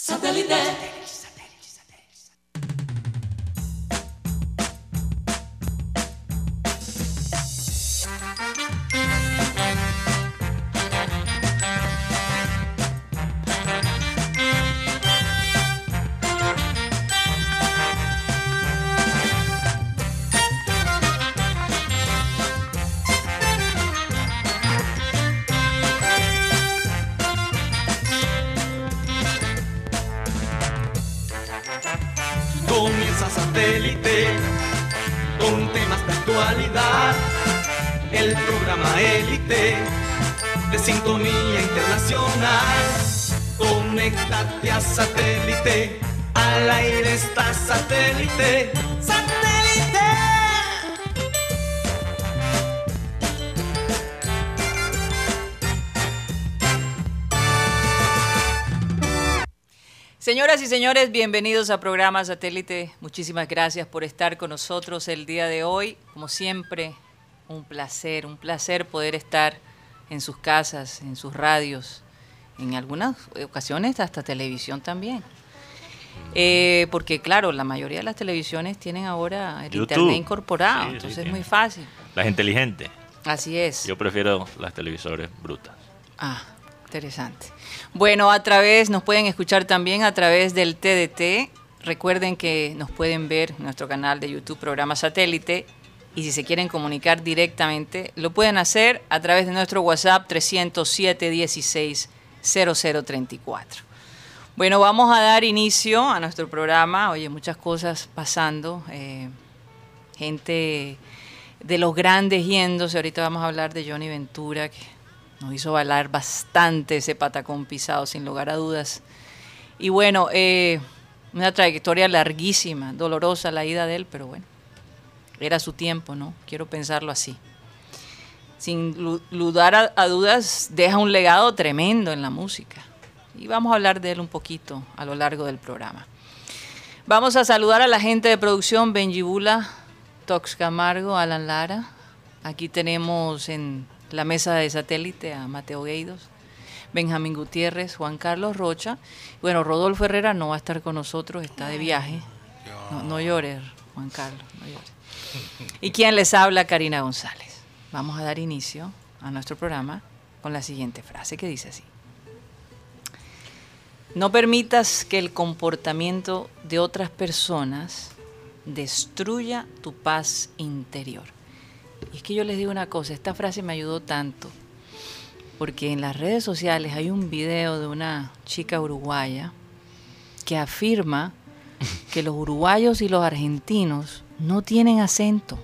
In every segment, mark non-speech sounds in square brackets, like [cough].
Satellite. Señoras y señores, bienvenidos a programa Satélite. Muchísimas gracias por estar con nosotros el día de hoy. Como siempre, un placer, un placer poder estar en sus casas, en sus radios, en algunas ocasiones hasta televisión también. Eh, porque claro, la mayoría de las televisiones tienen ahora el YouTube. internet incorporado, Sí, sí, entonces es tiene. muy fácil. Las inteligentes. Así es. Yo prefiero las televisores brutas. Ah, interesante. Bueno, a través, nos pueden escuchar también a través del TDT. Recuerden que nos pueden ver en nuestro canal de YouTube, programa satélite. Y si se quieren comunicar directamente, lo pueden hacer a través de nuestro WhatsApp 307 16 0034. Bueno, vamos a dar inicio a nuestro programa. Oye, muchas cosas pasando. eh, gente de los grandes yéndose. Ahorita vamos a hablar de Johnny Ventura, nos hizo bailar bastante ese patacón pisado, sin lugar a dudas. Y bueno, eh, una trayectoria larguísima, dolorosa la ida de él, pero bueno, era su tiempo, ¿no? Quiero pensarlo así. Sin lu- ludar a, a dudas, deja un legado tremendo en la música. Y vamos a hablar de él un poquito a lo largo del programa. Vamos a saludar a la gente de producción, Benji Bula, Tox Camargo, Alan Lara. Aquí tenemos en la mesa de satélite a Mateo Gueidos, Benjamín Gutiérrez, Juan Carlos Rocha. Bueno, Rodolfo Herrera no va a estar con nosotros, está de viaje. No, llores, Juan Carlos, no llores. Y quien les habla, Karina González. Vamos a dar inicio a nuestro programa con la siguiente frase que dice así. No permitas que el comportamiento de otras personas destruya tu paz interior. Y es que yo les digo una cosa, esta frase me ayudó tanto, porque en las redes sociales hay un video de una chica uruguaya que afirma que los uruguayos y los argentinos no tienen acento,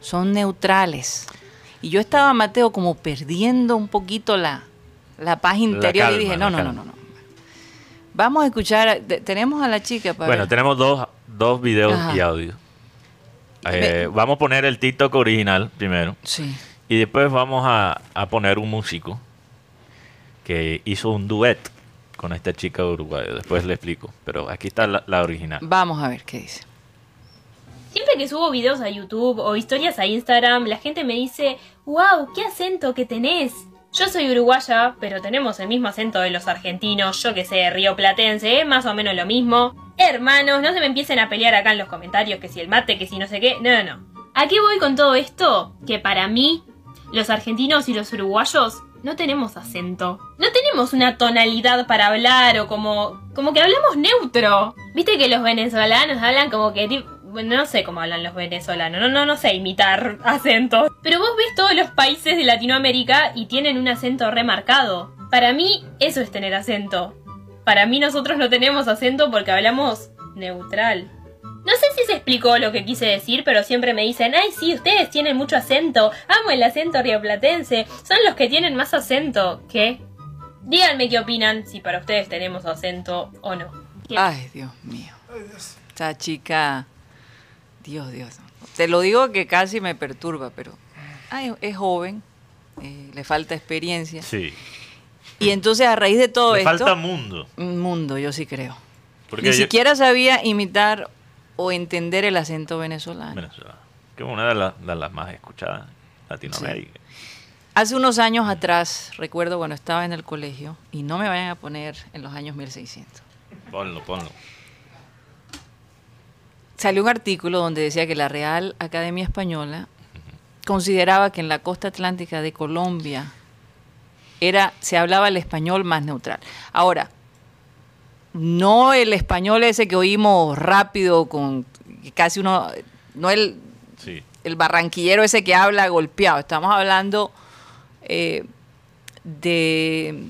son neutrales. Y yo estaba, Mateo, como perdiendo un poquito la, la paz interior calma, y dije, no, no, no, no, no. Vamos a escuchar, tenemos a la chica para Bueno, tenemos dos, dos videos Ajá. y audio. Eh, vamos a poner el TikTok original primero. Sí. Y después vamos a, a poner un músico que hizo un duet con esta chica uruguaya. Después le explico. Pero aquí está la, la original. Vamos a ver qué dice. Siempre que subo videos a YouTube o historias a Instagram, la gente me dice, wow, qué acento que tenés. Yo soy uruguaya, pero tenemos el mismo acento de los argentinos, yo que sé, río platense, más o menos lo mismo. Hermanos, no se me empiecen a pelear acá en los comentarios que si el mate, que si no sé qué, no, no, no. ¿A qué voy con todo esto? Que para mí, los argentinos y los uruguayos no tenemos acento. No tenemos una tonalidad para hablar o como como que hablamos neutro. Viste que los venezolanos hablan como que bueno, no sé cómo hablan los venezolanos, no, no, no sé imitar acentos. Pero vos ves todos los países de Latinoamérica y tienen un acento remarcado. Para mí, eso es tener acento. Para mí nosotros no tenemos acento porque hablamos neutral. No sé si se explicó lo que quise decir, pero siempre me dicen, ay sí, ustedes tienen mucho acento, amo el acento rioplatense, son los que tienen más acento. ¿Qué? Díganme qué opinan, si para ustedes tenemos acento o no. Ay, Dios mío. Esta chica, Dios, Dios. Te lo digo que casi me perturba, pero ay, es joven, eh, le falta experiencia. Sí. Y entonces a raíz de todo Le esto, falta mundo. un mundo, yo sí creo. Porque Ni siquiera sabía imitar o entender el acento venezolano. Venezuela, que es una de, las- de las más escuchadas en Latinoamérica. Hace unos años atrás, recuerdo cuando estaba en el colegio, y no me vayan a poner en los años 1600. Ponlo, ponlo. Salió un artículo donde decía que la Real Academia Española consideraba que en la costa atlántica de Colombia era se hablaba el español más neutral. Ahora, no el español ese que oímos rápido con casi uno no el Sí. el barranquillero ese que habla golpeado. Estamos hablando eh, de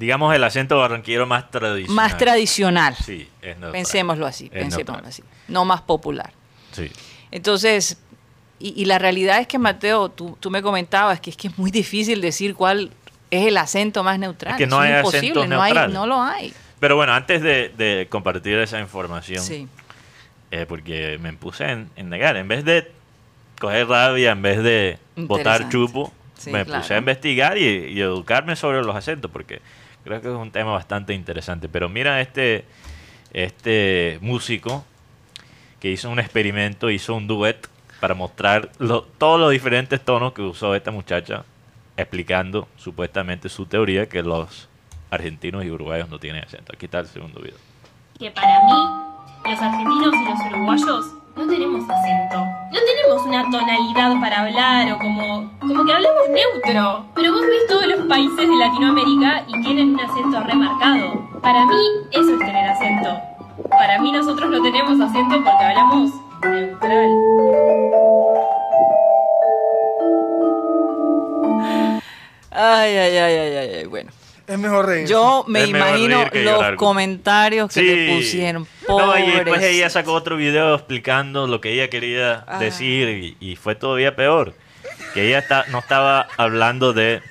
Digamos el acento barranquillero más tradicional. más tradicional. Sí, es neutral. Pensémoslo así, Es pensémoslo neutral. así. No más popular. Sí. Entonces, y, y la realidad es que, Mateo, tú, tú me comentabas que es que es muy difícil decir cuál es el acento más neutral. Es que no Eso hay imposible, acentos no, hay, no lo hay. Pero bueno, antes de, de compartir esa información, Sí. eh, porque me puse en, en negar, en vez de coger rabia, en vez de botar chupo, Sí, me claro. puse a investigar y, y educarme sobre los acentos, porque creo que es un tema bastante interesante. Pero mira este, este músico que hizo un experimento, hizo un duet para mostrar lo- todos los diferentes tonos que usó esta muchacha, explicando supuestamente su teoría que los argentinos y uruguayos no tienen acento. Aquí está el segundo video. que para mí, los argentinos y los uruguayos no tenemos acento. No tenemos una tonalidad para hablar o como, como que hablamos neutro. Pero vos ves todos los países de Latinoamérica y tienen un acento remarcado. Para mí, eso es tener acento. Para mí nosotros no tenemos acento porque hablamos neutral. Ay, ay, ay, ay, ay, bueno. Es mejor reír. Yo me Es imagino que los llorar. comentarios que le Sí. pusieron. No, y después ella sacó otro video explicando lo que ella quería Ah. decir y, y fue todavía peor. Que ella está, no estaba hablando de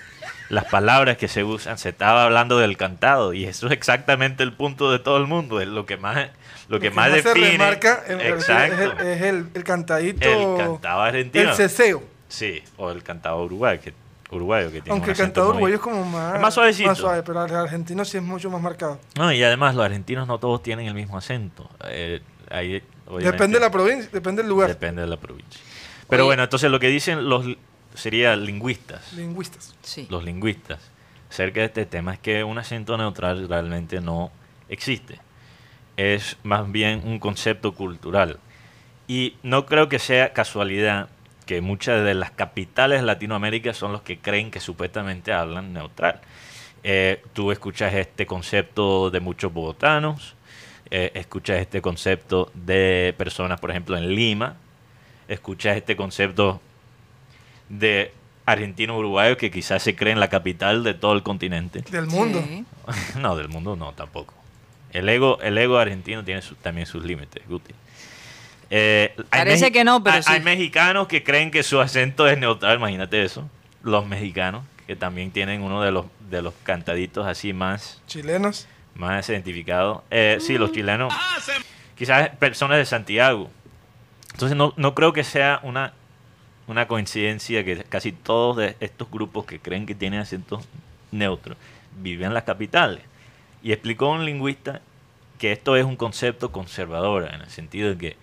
las palabras que se usan, se estaba hablando del cantado y eso es exactamente el punto de todo el mundo, es lo que más lo que, más, se define. remarca en- exacto. es, el, es el- el cantadito. El cantado argentino. El ceseo. Sí, o el cantado uruguayo que, uruguayo que tiene Aunque un el acento cantado muy- uruguayo es como más, Es más suavecito. suave, pero el argentino sí es mucho más marcado. No, y además los argentinos no todos tienen el mismo acento. Eh, ahí, obviamente, Depende de la provincia, depende del lugar. Depende de la provincia. Pero Oye. bueno, entonces lo que dicen los sería lingüistas, Lingüistas. Sí. los lingüistas, acerca de este tema es que un acento neutral realmente no existe. Es más bien un concepto cultural. Y no creo que sea casualidad que muchas de las capitales de Latinoamérica son los que creen que supuestamente hablan neutral. Eh, tú escuchas este concepto de muchos bogotanos, eh, escuchas este concepto de personas, por ejemplo, en Lima, escuchas este concepto de argentinos uruguayos que quizás se creen la capital de todo el continente. Del mundo. Sí. [laughs] no, del mundo no, tampoco. El ego, el ego argentino tiene su- también sus límites, Guti. Eh, Parece que no, pero hay, sí. hay mexicanos que creen que su acento es neutral, imagínate eso. Los mexicanos, que también tienen uno de los, de los cantaditos así más, Chilenos. más identificados. Eh, sí, los chilenos, quizás personas de Santiago. Entonces no, no creo que sea una, una coincidencia que casi todos de estos grupos que creen que tienen acentos neutros viven en las capitales. Y explicó un lingüista que esto es un concepto conservador, en el sentido de que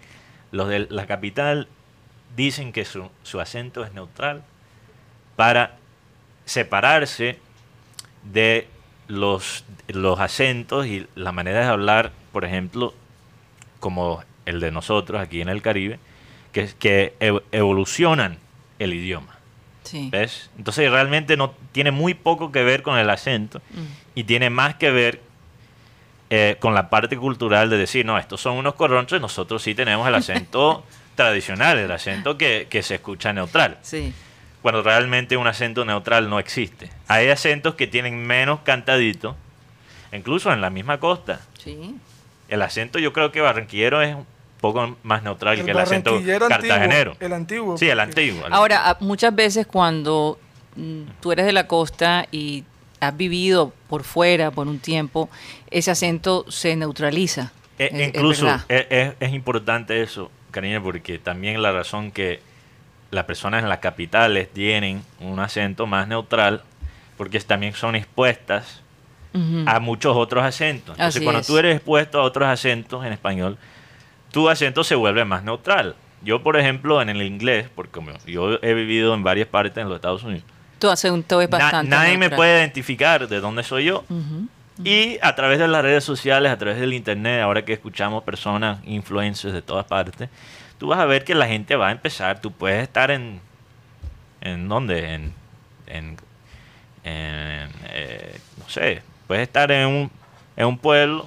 los de la capital dicen que su, su acento es neutral para separarse de los, los acentos y la manera de hablar, por ejemplo, como el de nosotros aquí en el Caribe, que, que ev- evolucionan el idioma. Sí. ¿Ves? Entonces realmente no tiene muy poco que ver con el acento Mm. y tiene más que ver eh, con la parte cultural de decir, no, estos son unos corronchos, nosotros sí tenemos el [laughs] acento tradicional, el acento que, que se escucha neutral Sí. cuando realmente un acento neutral no existe. Hay acentos que tienen menos cantadito, incluso en la misma costa. Sí. El acento yo creo que barranquillero es un poco más neutral que el acento cartagenero. Antiguo, el antiguo. Sí, el antiguo. el Ahora, a- muchas veces cuando mm, tú eres de la costa y has vivido por fuera por un tiempo, ese acento se neutraliza. Eh, Es- incluso es, es- es importante eso, cariño, porque también la razón que las personas en las capitales tienen un acento más neutral, porque también son expuestas a muchos otros acentos. Entonces, Así cuando tú eres expuesto a otros acentos en español, tu acento se vuelve más neutral. Yo, por ejemplo, en el inglés, porque yo he vivido en varias partes en los Estados Unidos, Tu acento es na- bastante nadie me puede identificar de dónde soy yo. Y a través de las redes sociales, a través del internet, ahora que escuchamos personas, influencers de todas partes, tú vas a ver que la gente va a empezar. Tú puedes estar en. ¿En dónde? En. en, en, eh, no sé. Puedes estar en un, en un pueblo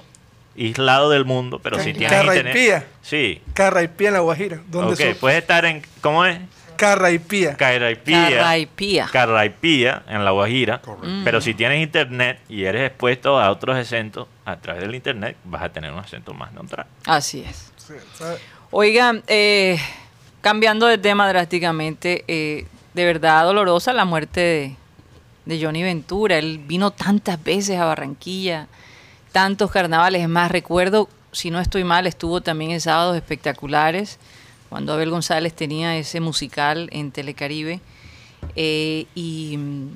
aislado del mundo, pero si tienes Carraipía. internet. Sí. Carraipía en La Guajira. ¿Dónde Ok, son? puedes estar en. ¿Cómo es? Carraipía. Carraipía. Carraipía. Carraipía, en La Guajira. Correcto. Pero si tienes internet y eres expuesto a otros acentos a través del internet, vas a tener un acento más neutral. Así es. Oigan, eh, cambiando de tema drásticamente, eh, de verdad dolorosa la muerte de, de Johnny Ventura. Él vino tantas veces a Barranquilla, tantos carnavales. Es más, recuerdo, si no estoy mal, estuvo también en sábados espectaculares, cuando Abel González tenía ese musical en Telecaribe. Eh, y mm,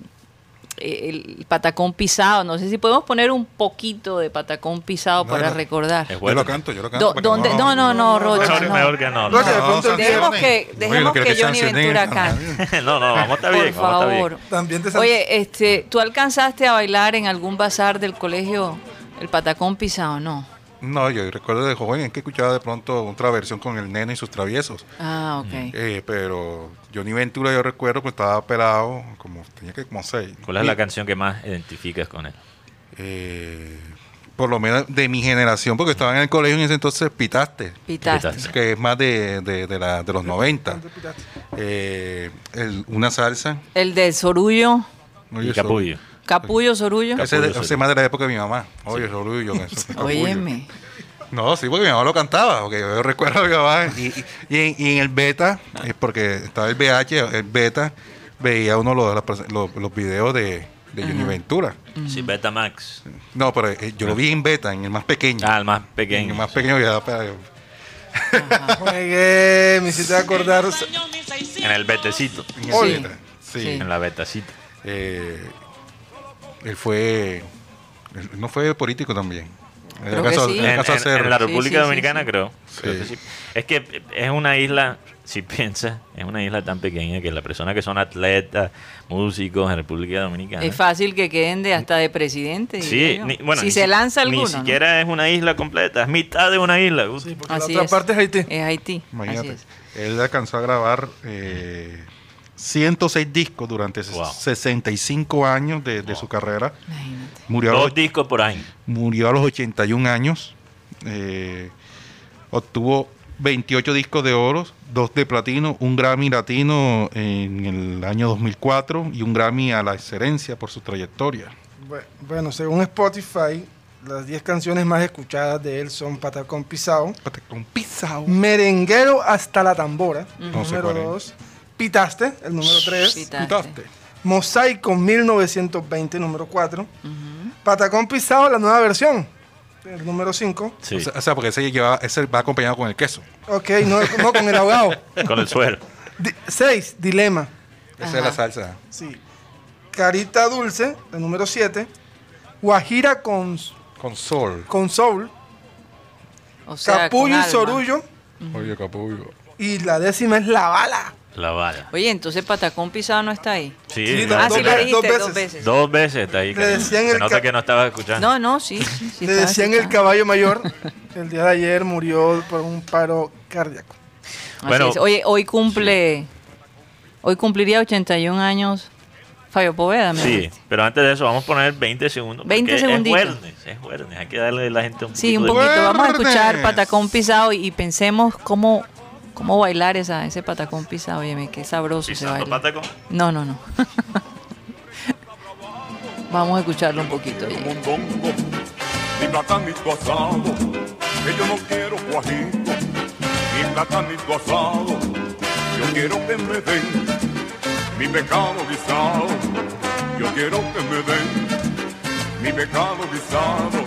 el patacón pisado, no sé si podemos poner un poquito de patacón pisado No, para no. recordar. Es Yo bueno. lo canto, yo lo canto. Do- ¿dónde? No, no, no, Rocha, Mejor, no. mejor que no. Dejemos que, no, dejemos que que Johnny. Ventura Ah, cante. [laughs] no, no, vamos a estar Por bien. bien. favor. También te Oye, este, ¿tú alcanzaste a bailar en algún bazar del colegio el patacón pisado? No. No, yo recuerdo de joven que escuchaba de pronto otra versión con el nene y sus traviesos. Ah, ok. Eh, pero Johnny Ventura yo recuerdo que estaba pelado, como tenía que como seis. ¿Cuál es Y, la canción que más identificas con él? eh, por lo menos de mi generación, porque estaba en el colegio en ese entonces, Pitaste, Pitaste. Pitaste. que es más de, de, de la- de los 90. Eh, el- una salsa. El de Sorullo, Y Capullo. Capullo Sorullo. Ese, Capullo, es más de la época de mi mamá. Oye, Sorullo, eso. [laughs] Óyeme. No, sí, porque mi mamá lo cantaba, porque yo recuerdo a mi mamá. Y, y- y en, y en el beta, es porque estaba el VH, el beta, veía uno los, los, los videos de, de Johnny Ventura. Sí, Betamax. No, pero eh, yo lo vi en beta, en el más pequeño. Ah, el más en pequeño. el más pequeño que daba para- [laughs] Juegué, me hiciste acordar. En el betecito. en el Sí. beta. Sí. Sí. En la betacita. Eh, él fue. Él no fue político también. Sí. En, la República sí, Dominicana, sí. creo. Creo Sí. que sí. Es que es una isla, si [laughs] piensas, es una isla tan pequeña que las personas que son atletas, músicos en República Dominicana. Es fácil que queden de hasta de presidente. Sí, ni- bueno, si ni se lanza alguno. Ni ¿no? siquiera es una isla completa, es mitad de una isla. Guti. Sí, porque Así la otra es. parte es Haití. Es Haití. Así es. Él alcanzó a grabar eh, 106 discos durante Wow. 65 años de, de su carrera. Imagínate. Murió a, Dos los, discos por año. murió a los 81 años. Eh, obtuvo 28 discos de oro, dos de platino, un Grammy latino en el año 2004 y un Grammy a la excelencia por su trayectoria. Bue- Bueno, según Spotify, las 10 canciones más escuchadas de él son Patacón Pisado, Con pisao. Merenguero hasta la tambora, sé número cuál es. 2, Pitaste, el número 3, Pitaste. Pitaste. Mosaico 1920, número 4, Patacón Pisado, la nueva versión, el número 5, Sí, O, sea, o sea, porque ese, lleva, ese va acompañado con el queso. ok, no, no con el ahogado. [laughs] con el suero. 6, Dilema, Esa es la salsa. sí. Carita Dulce, el número 7, Guajira con, Con sol. con Soul, O sea, Capullo con y. Sorullo, Oye, capullo. y la décima es La Bala. La bala. Oye, entonces patacón pisado no está ahí. Sí, Sí, no, ah, dos sí dos dijiste veces. dos veces. dos veces está ahí. Le decían Se el nota que no estaba escuchando. No, no, sí. sí, sí [laughs] Le decían el caballo mayor. [laughs] El día de ayer murió por un paro cardíaco. Así Bueno. es. Oye, hoy cumple. Hoy cumpliría 81 años Fabio Poveda, me Sí, dijiste. pero antes de eso vamos a poner 20 segundos. 20 porque segunditos. Es jueves, es jueves. Hay que darle a la gente un Sí, un poquito de- poquito. Vamos a Viernes. escuchar patacón pisado y, y pensemos cómo, cómo bailar esa, ese patacón pisado. Oye, qué sabroso se Pisando baila. patacón. No, no, no. [laughs] Vamos a escucharlo un poquito. oye. mi platanito asado, que yo no quiero guajito, mi platanito asado, yo quiero que me den mi pecado guisado, yo quiero que me den mi pecado guisado,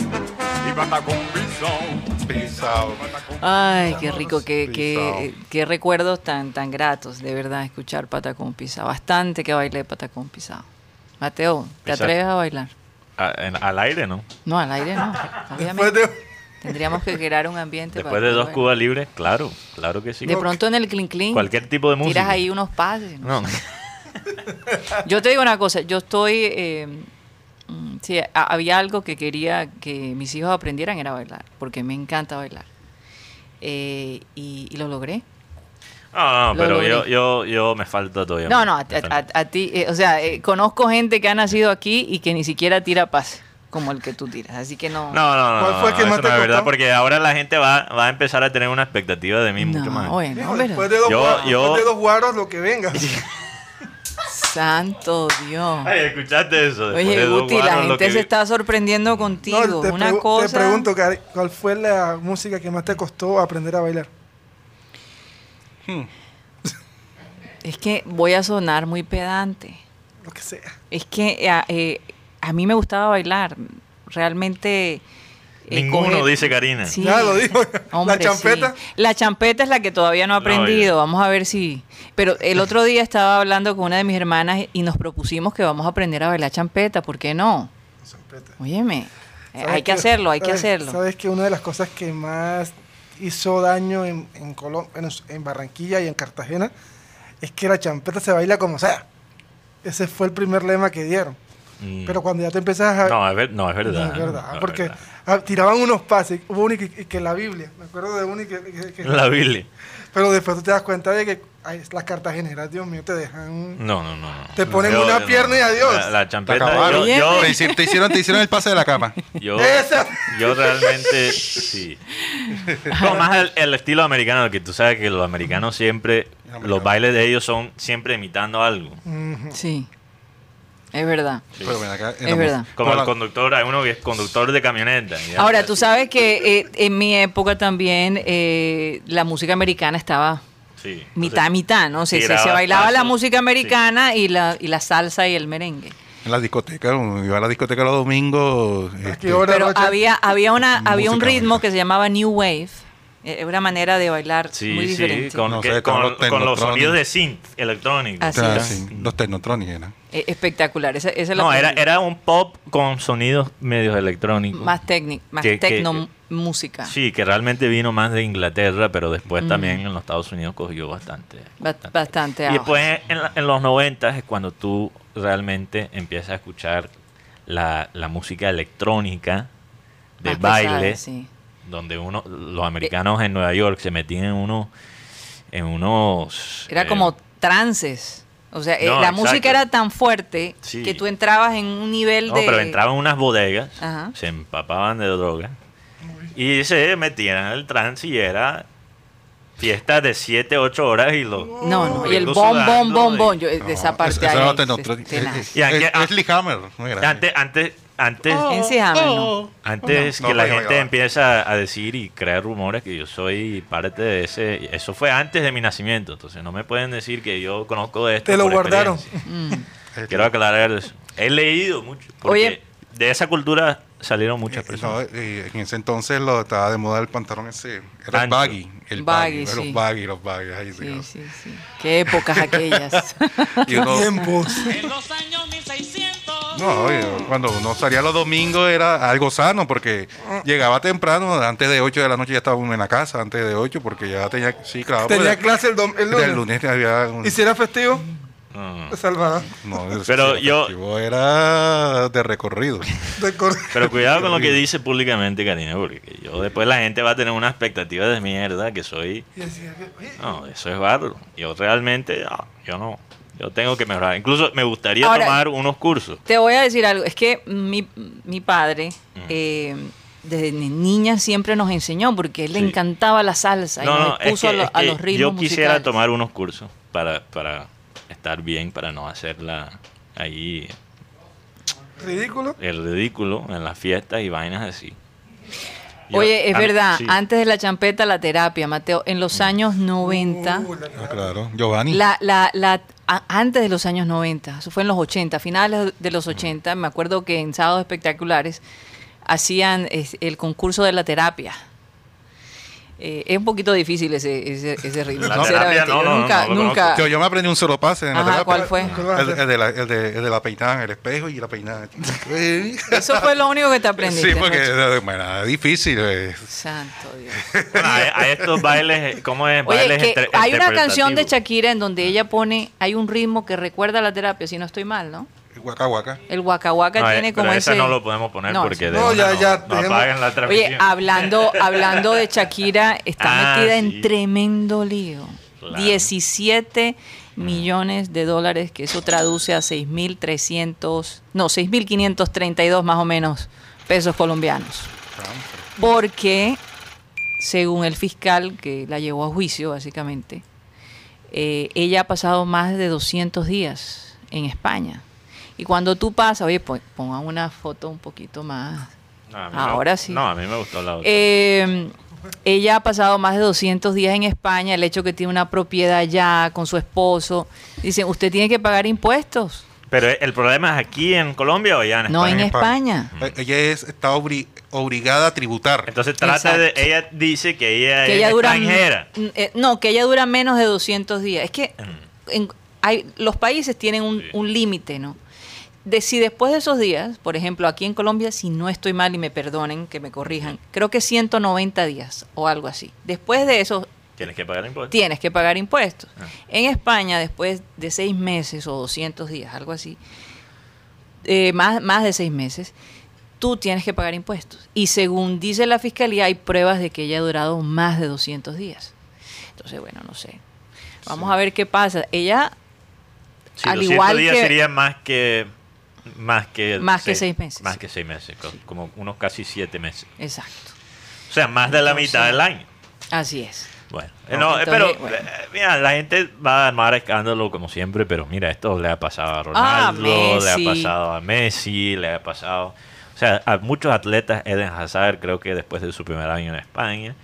mi patacón pisado. Pisao. Ay, qué rico, qué, qué, recuerdos tan, tan gratos, de verdad, escuchar patacón pisado. Bastante que bailé patacón pisado. Mateo, ¿te Pisa- atreves a bailar? A- en- al aire, ¿no? No, al aire no. Después Obviamente. de, Tendríamos que crear un ambiente Después para de dos cubas libres, claro, claro que sí. De pronto en el clean clean. Cualquier tipo de música. Tiras ahí unos pases. ¿no? No, Yo te digo una cosa, yo estoy eh, Sí, a- había algo que quería que mis hijos aprendieran, era bailar, porque me encanta bailar. Eh, y, y lo logré. No, no, Lo pero logré. yo, yo, yo me falta todavía. No, no, a, a- a- a ti, eh, o sea, eh, conozco gente que ha nacido aquí y que ni siquiera tira pase, como el que tú tiras, así que no. No, no, no. ¿Cuál fue el que no, más eso te no es verdad, porque ahora la gente va, va a empezar a tener una expectativa de mí mucho más. bueno, Hijo, pero- después de dos Yo- guaros, yo- después de dos guaros, lo que venga. [laughs] santo Dios. Ay, ¿escuchaste eso? Después Oye, Guti, la gente que se está sorprendiendo contigo. No, te, Una cosa. te pregunto, Cari, ¿cuál fue la música que más te costó aprender a bailar? Es que voy a sonar muy pedante. Lo que sea. Es que eh, eh, a mí me gustaba bailar. Realmente. Eh, Ninguno, coger- dice Karina. Sí. Ya lo dijo. [laughs] Hombre, la champeta. sí. La champeta es la que todavía no he No, aprendido. Vamos a ver si. Pero el otro día estaba hablando con una de mis hermanas y nos propusimos que vamos a aprender a bailar champeta. ¿Por qué no? Champeta. Óyeme. eh, ¿Sabes hay que hacerlo, hay que ¿Sabes- hacerlo. Sabes que una de las cosas que más hizo daño en, en, Colom- en, en Barranquilla y en Cartagena es que la champeta se baila como sea. Ese fue el primer lema que dieron. Mm. Pero cuando ya te empezás a... No, es, ver- no, es verdad. No, es verdad, No, es porque verdad. tiraban unos pases. Hubo uno que, que la Biblia, me acuerdo de uno que, que- que- La Biblia. Pero después tú te das cuenta de que ay, las cartageneras, Dios mío, te dejan... No, no, no. no. Te ponen Yo- una pierna y adiós. La, la Te champeta. Yo, yo, Te, hici- te hicieron, te hicieron el pase de la cama. [laughs] yo, Esa. yo realmente sí. No, más el, el estilo americano, que tú sabes que los americanos siempre, Americano. los bailes de ellos son siempre imitando algo. Sí. Es verdad. Pero ven acá, en Es verdad. Como el conductor, hay uno que es conductor de camioneta. Ahora, tú sabes que eh, en mi época también eh, la música americana estaba Sí. mitad a mitad, ¿no? Se, se- bailaba la música americana y, la, y la salsa y el merengue. En la discoteca, uno iba a la discoteca los domingos. este? Pero había, había, una, había un ritmo que se llamaba New Wave. Eh, una manera de bailar Sí, muy sí, diferente. con, No que- sé, con- con los con los Technotronic. sonidos de synth electrónico. Así o sea, es. sí, los Technotronic eran. Eh, espectacular. Esa, esa es la No, era, era un pop con sonidos medios electrónicos. más técnico, más que- que- tecno música. Sí, que realmente vino más de Inglaterra, pero después también en los Estados Unidos cogió bastante. Ba- bastante Y después en, en los 90 es cuando tú realmente empiezas a escuchar la, la música electrónica de Más pesada, baile, sí. donde uno, los americanos en Nueva York se metían en unos, en unos Era eh, como trances. O sea, eh, No, la exacto. música era tan fuerte Sí. que tú entrabas en un nivel No, de... pero entraban en unas bodegas, Ajá. se empapaban de droga y se metían en el trance y era fiesta de 7, 8 horas y los No, no, y el gringos bom, bom, sudando bom, y- bom. Yo, de esa No, parte esa ahí, es- es. Es- es- es Lee Hammer. Antes, antes, antes, sí, Hammer, no. antes No, que la gente vaya. empieza a decir y crear rumores que yo soy parte de ese, eso fue antes de mi nacimiento, entonces no me pueden decir que yo conozco de esto. Te lo por guardaron. Quiero aclarar eso. He leído mucho. Porque Oye. de esa cultura salieron muchas eh, personas. no, eh, en ese entonces lo estaba de moda el pantalón ese. Era el baggy. El Baggy, baggy. sí. Los baggy, los baggy. ahí sí, Sí, sí, sí. Qué épocas aquellas. [laughs] Uno- Tiempos. En los años 1600. No, oye, cuando uno salía los domingos era algo sano porque llegaba temprano, antes de 8 de la noche ya estaba uno en la casa, antes de 8 porque ya tenía, sí, claro. Tenía pues, clase el, dom- el lunes. el lunes había un- ¿Y si era festivo? No, no. Te salvaba. no, el- Pero el yo- festivo era de recorrido. De cor- Pero cuidado con lo que dice públicamente, Karina, porque yo después la gente va a tener una expectativa de mierda que soy. No, eso es bárbaro. Yo realmente, ah, yo no. Yo tengo que mejorar. Incluso me gustaría Ahora- tomar unos cursos. Te voy a decir algo. Es que mi, mi padre, Mm. eh, desde niña siempre nos enseñó porque él le encantaba la salsa y No, nos no, es que, a, lo- es a que los ritmos yo quisiera musicales. tomar unos cursos para, para estar bien, para no hacerla ahí ridículo. el ridículo en las fiestas y vainas así. Yo- Oye, es verdad, sí. antes de la champeta, la terapia, Mateo, en los años 90, Uh, la- Ah, claro, Giovanni. la, la, la, antes de los años 90, eso fue en los 80, finales de los 80, me acuerdo que en sábados espectaculares hacían el concurso de la terapia. Eh, es un poquito difícil ese, ese, ese ritmo. La sinceramente. terapia, no, Yo no, nunca, no nunca. Yo, yo me aprendí un solo pase en la Ajá, terapia. ¿cuál fue? El, el de la, el, de, el de la peinada en el espejo y la peinada. [laughs] Eso fue lo único que te aprendiste. Sí, porque eh, bueno, es difícil. eh. Santo Dios. Bueno, hay, hay estos bailes, ¿cómo es? Oye, Bailes que entre- hay una canción de. Shakira en donde ella pone, hay un ritmo que recuerda a la terapia, si no estoy mal, ¿no? Waka Waka. El Waka Waka No, eh, tiene como esa ese... no lo podemos poner No, porque de No, ya, no, ya, no la Oye, transmisión. hablando, [laughs] hablando de Shakira, está Ah, metida sí. en tremendo lío. Claro. 17 millones de dólares, que eso traduce a 6.300, no, 6.532 más o menos pesos colombianos. Porque, según el fiscal que la llevó a juicio, básicamente, eh, ella ha pasado más de 200 días en España. Y cuando tú pasas, oye, pon- pongan una foto un poquito más No, Ahora me- sí. No, a mí me gustó la otra. eh, ella ha pasado más de 200 días en España, el hecho que tiene una propiedad allá con su esposo. Dicen, usted tiene que pagar impuestos. Pero el problema es aquí en Colombia o ya en No España. en España. Eh, Ella es, está obri- obligada a tributar. Entonces trata de, ella dice que ella Que es ella dura... extranjera. eh, no, que ella dura menos de 200 días. Es que Mm. en- hay, los países tienen un, Sí. un límite, ¿no? De, si después de esos días, por ejemplo, aquí en Colombia, si no estoy mal y me perdonen, que me corrijan, creo que 190 días o algo así. Después de eso, Tienes que pagar impuestos. tienes que pagar impuestos. Ah. En España, después de seis meses o 200 días, algo así, eh, más, más de seis meses, tú tienes que pagar impuestos. Y según dice la fiscalía, hay pruebas de que ella ha durado más de 200 días. Entonces, bueno, no sé. Vamos a ver qué pasa. Ella, Sí, al 200 igual días que- sería más que más que Más que seis meses. Más que seis meses, co- como unos casi siete meses. exacto. O sea, más de la Entonces- mitad del año. Así es. Bueno, No, no, entonces, pero bueno. eh, mira, la gente va a armar escándalo como siempre, pero mira, esto le ha pasado a Ah, Ronaldo, le ha Messi. pasado a Messi, le ha pasado, o sea, a muchos atletas, Eden Hazard, creo que después de su primer año en España,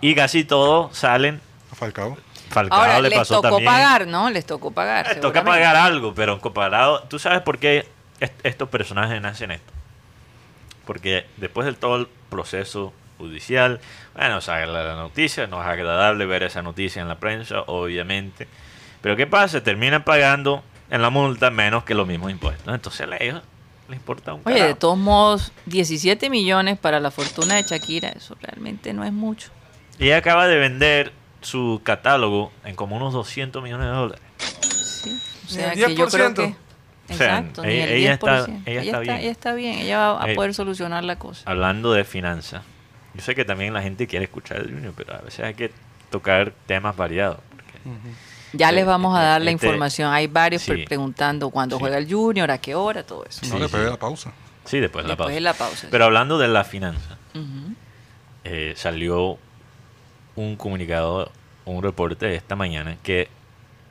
y casi todos salen. A Falcao. Falcao Ahora, le les pasó tocó también. pagar, ¿no? Les tocó pagar. Eh, toca pagar algo, pero comparado, ¿tú sabes por qué est- estos personajes hacen esto? Porque después de todo el proceso judicial, bueno, sale la noticia, no es agradable ver esa noticia en la prensa, obviamente. Pero ¿qué pasa? Terminan pagando en la multa menos que los mismos impuestos. Entonces a ellos les importa un Oye, de todos modos, 17 millones para la fortuna de Shakira, eso realmente no es mucho. Y ella acaba de vender su catálogo en como unos 200 millones de dólares. Sí, o sea que yo creo 10%. Que... O sea, Exacto, ni ella- el ella está- 10%. ella está bien. Ella está bien, ella va a Eh, poder solucionar la cosa. hablando de finanzas, yo sé que también la gente quiere escuchar el Junior, pero a veces hay que tocar temas variados. porque- Ya sí, les vamos a dar la este- información. Hay varios sí. pre- preguntando cuándo Sí. juega el Junior, a qué hora, todo eso. No, Sí, después sí. de la pausa. Sí, después de la Después pausa. de la pausa. Pero hablando de la finanza, eh, salió un comunicado, un reporte esta mañana que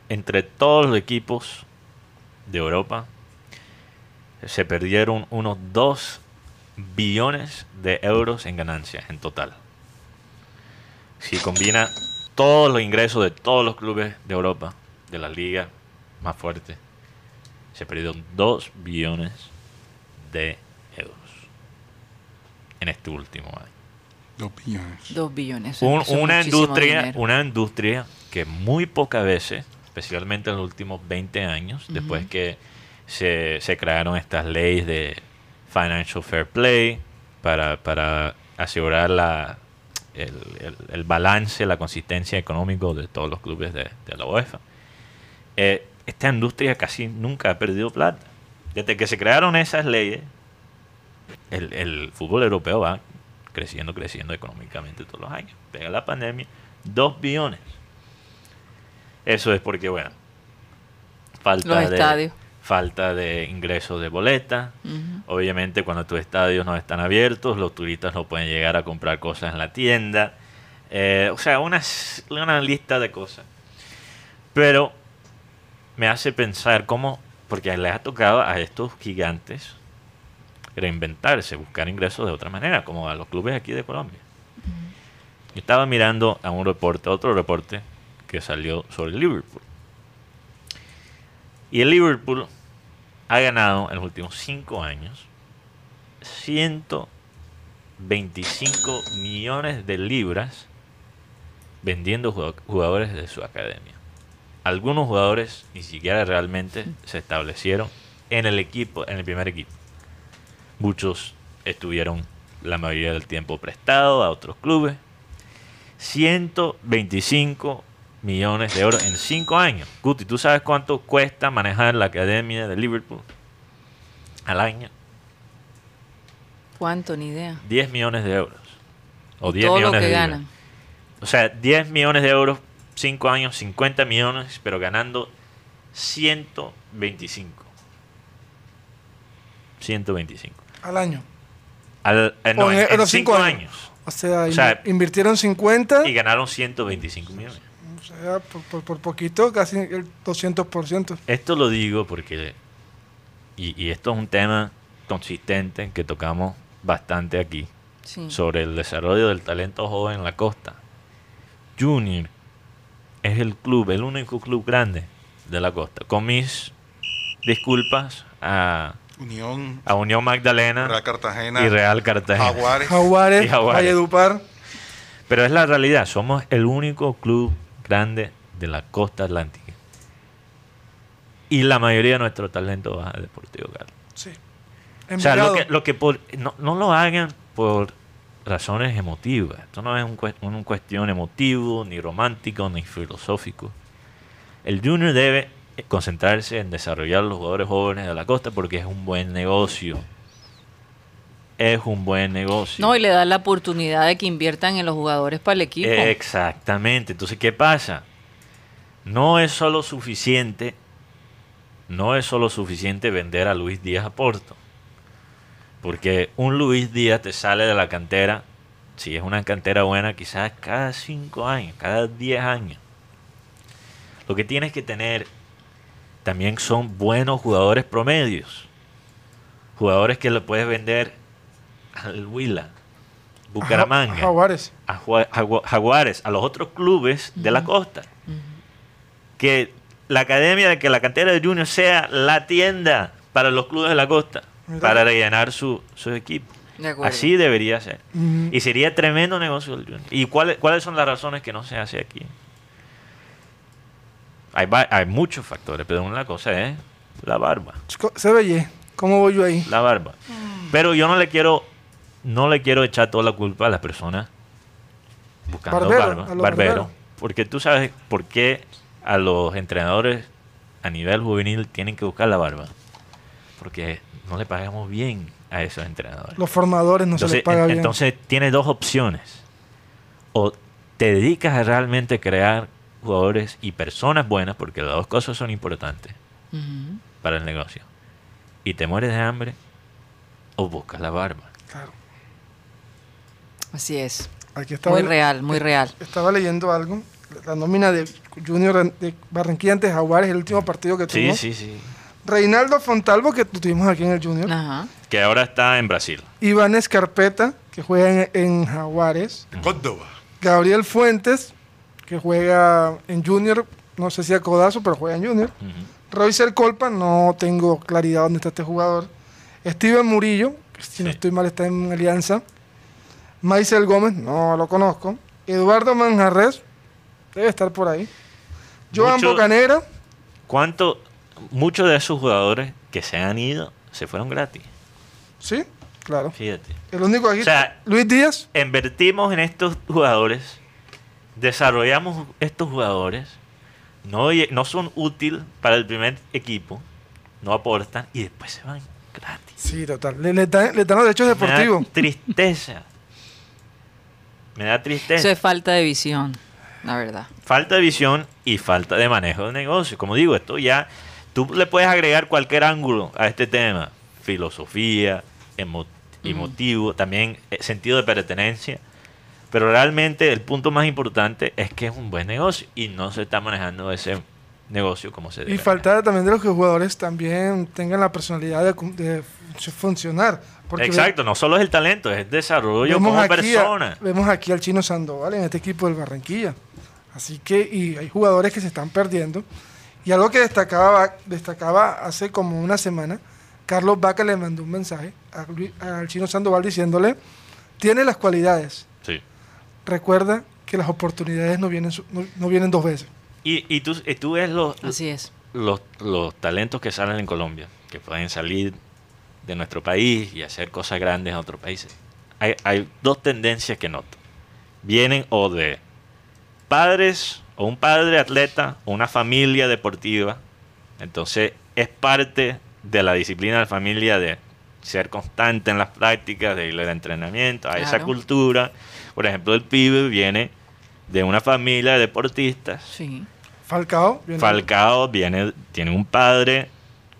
entre todos los equipos de Europa se perdieron unos 2 billones de euros en ganancias en total. Si combina todos los ingresos de todos los clubes de Europa, de la liga más fuerte, se perdieron 2 billones de euros en este último año. Dos billones. Dos billones. Un- una industria dinero. una industria que muy pocas veces especialmente en los últimos 20 años después que se, se crearon estas leyes de financial fair play para, para asegurar la, el, el- el balance la consistencia económica de todos los clubes de, de la UEFA Eh, esta industria casi nunca ha perdido plata desde que se crearon esas leyes el, el fútbol europeo va creciendo, creciendo económicamente todos los años. Pega la pandemia, 2 billones. Eso es porque, bueno, falta Los de, estadios. falta de ingresos de boleta. Obviamente, cuando tus estadios no están abiertos, los turistas no pueden llegar a comprar cosas en la tienda. Eh, o sea, una, lista de cosas. Pero me hace pensar cómo, porque les ha tocado a estos gigantes reinventarse, buscar ingresos de otra manera, como a los clubes aquí de Colombia. Yo estaba mirando a un reporte, otro reporte que salió sobre el Liverpool. Y el Liverpool ha ganado en los últimos cinco años 125 millones de libras vendiendo jugado- jugadores de su academia. Algunos jugadores ni siquiera realmente se establecieron en el equipo, en el primer equipo. Muchos estuvieron la mayoría del tiempo prestados a otros clubes. 125 millones de euros en 5 años. Guti, ¿tú sabes cuánto cuesta manejar la academia de Liverpool? al año ¿Cuánto? Ni idea. 10 millones de euros. O Y 10 todo lo millones que de libras. ganan. O sea, 10 millones de euros, 5 años, 50 millones, pero ganando 125. 125. Al año. Al, eh, no, O en- en, en los cinco cinco años. O sea, O sea, inv- invirtieron 50, Y ganaron 125 millones. Sea, por, por- por poquito, casi el 200%. Esto lo digo porque, y, y esto es un tema consistente que tocamos bastante aquí, Sí. sobre el desarrollo del talento joven en la costa. Junior es el club, el único club grande de la costa. Con mis disculpas a, Unión, a Unión Magdalena Real Cartagena, y Real Cartagena. Jaguares. Jaguares, Y Jaguares. Valledupar. Pero es la realidad, somos el único club grande de la costa atlántica. Y la mayoría de nuestro talento va al Deportivo Cali. Sí. O sea, lo que, lo que por, no, no lo hagan por razones emotivas. Esto no es un, una cuestión emotivo, ni romántico, ni filosófico. El Junior debe concentrarse en desarrollar los jugadores jóvenes de la costa porque es un buen negocio. Es un buen negocio. No, y le da la oportunidad de que inviertan en los jugadores para el equipo. Exactamente. Entonces, ¿qué pasa? No es solo suficiente, no es solo suficiente vender a Luis Díaz a Porto. Porque un Luis Díaz te sale de la cantera, si es una cantera buena, quizás cada cinco años, cada 10 años. Lo que tienes que tener también son buenos jugadores promedios. Jugadores que le puedes vender al Huila, Bucaramanga Ja- Jaguares. a Jaguares, a los otros clubes de la costa. Que la academia, de que la cantera de Junior sea la tienda para los clubes de la costa, Mira. para rellenar su, su equipo. De acuerdo. Así debería ser. Y sería tremendo negocio del Junior. ¿Y cuáles, cuáles son las razones que no se hace aquí? Hay, hay muchos factores, pero una cosa es la barba. Se ve, ¿cómo voy yo ahí? La barba. Pero yo no le quiero, no le quiero echar toda la culpa a las personas buscando Barbero, barba, barbero, porque tú sabes por qué a los entrenadores a nivel juvenil tienen que buscar la barba, porque no le pagamos bien a esos entrenadores. Los formadores no entonces, se les paga en- bien. entonces tienes dos opciones: o te dedicas a realmente crear jugadores y personas buenas, porque las dos cosas son importantes para el negocio, y te mueres de hambre, o buscas la barba. Así es. Aquí estaba, Muy real, muy real. estaba leyendo algo. La nómina de Junior de Barranquilla ante Jaguares, el último partido que Sí, tuvo. sí, sí. Reinaldo Fontalvo, que tuvimos aquí en el Junior. Ajá. Que ahora está en Brasil. Iván Escarpeta, que juega en, en Jaguares. Córdoba. Gabriel Fuentes, que juega en Junior. No sé si a codazo, pero juega en Junior. Ujú. Roycer Colpa, no tengo claridad dónde está este jugador. Steven Murillo, que si no Sí. estoy mal está en Alianza. Maisel Gómez, no lo conozco. Eduardo Manjarres, debe estar por ahí. Joan Mucho- Bocanera, ¿Cuánto? Muchos de esos jugadores que se han ido se fueron gratis. sí, claro. Fíjate. El único aquí, O sea- Luis Díaz, Invertimos en estos jugadores, desarrollamos estos jugadores, no, son útiles para el primer equipo, no aportan y después se van gratis. sí, total. Le, le dan, le dan los derechos deportivos. tristeza. Me da tristeza. Eso es falta de visión, la verdad. Falta de visión y falta de manejo de negocio. Como digo, esto ya, tú le puedes agregar cualquier ángulo a este tema. Filosofía, emo- emotivo, también eh, sentido de pertenencia. Pero realmente el punto más importante es que es un buen negocio y no se está manejando ese negocio como se debe. Y falta también de los que los jugadores también tengan la personalidad de, de fun- funcionar. Porque ve- Exacto, no solo es el talento, es el desarrollo como a- persona. vemos aquí al chino Sandoval en este equipo del Barranquilla. Así que, y hay jugadores que se están perdiendo. Y algo que destacaba, destacaba hace como una semana, Carlos Vaca le mandó un mensaje a al chino Sandoval diciéndole, tiene las cualidades, Sí. recuerda que las oportunidades no vienen, su- no, no vienen dos veces. Y, y tú, y tú ves los, Así es. los, los talentos que salen en Colombia, que pueden salir de nuestro país y hacer cosas grandes en otros países. Hay, hay dos tendencias que noto. Vienen o de padres, o un padre atleta, o una familia deportiva. Entonces es parte de la disciplina de la familia, de ser constante en las prácticas, de ir al entrenamiento, a esa cultura. Por ejemplo, el pibe viene de una familia de deportistas. Sí. Falcao. viene- Falcao viene, tiene un padre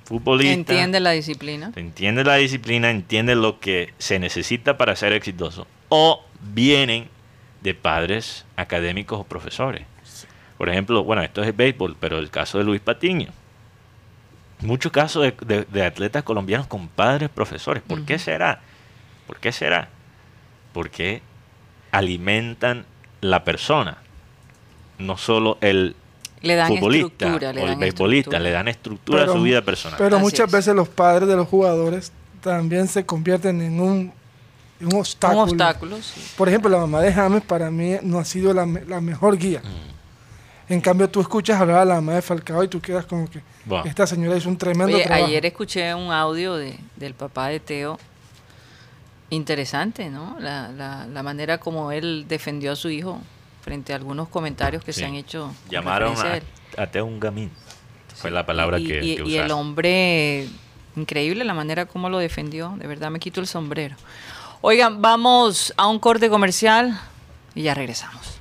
futbolista. Entiende la disciplina. entiende la disciplina, entiende lo que se necesita para ser exitoso. O vienen de padres académicos o profesores. Por ejemplo, bueno, esto es el béisbol, pero el caso de Luis Patiño. Muchos casos de, de- de atletas colombianos con padres profesores. ¿Por qué será? ¿Por qué será? Porque alimentan la persona, no solo el Le dan futbolista estructura. Le o el dan beisbolista, estructura. le dan estructura a su vida personal. Pero Así muchas es. veces los padres de los jugadores también se convierten en un, en un obstáculo. Un obstáculo, sí. Por ejemplo, la mamá de James para mí no ha sido la, la mejor guía. Mm. En cambio, tú escuchas hablar a la mamá de Falcao y tú quedas como que Bueno. esta señora hizo un tremendo Oye, trabajo. ayer escuché un audio de, del papá de Teo. Interesante, ¿no? La, la, la manera como él defendió a su hijo frente a algunos comentarios que Sí. se han hecho. Llamaron a a, él. a Teo un gamín. Fue la palabra y, que, y- que y el hombre, increíble la manera como lo defendió. De verdad me quito el sombrero. Oigan, vamos a un corte comercial y ya regresamos.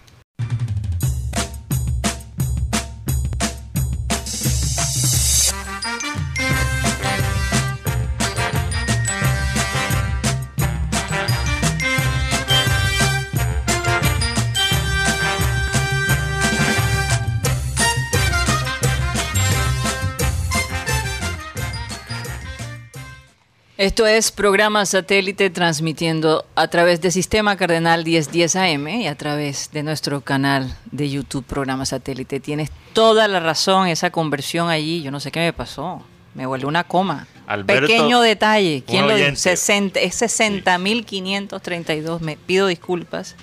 Esto es programa satélite transmitiendo a través de Sistema Cardenal 1010 AM y a través de nuestro canal de YouTube programa satélite. Tienes toda la razón, esa conversión allí, yo no sé qué me pasó. Me vuelve una coma. Alberto, Pequeño detalle. ¿Quién lo dijo? oyente. 60, es 60.532. Me pido disculpas.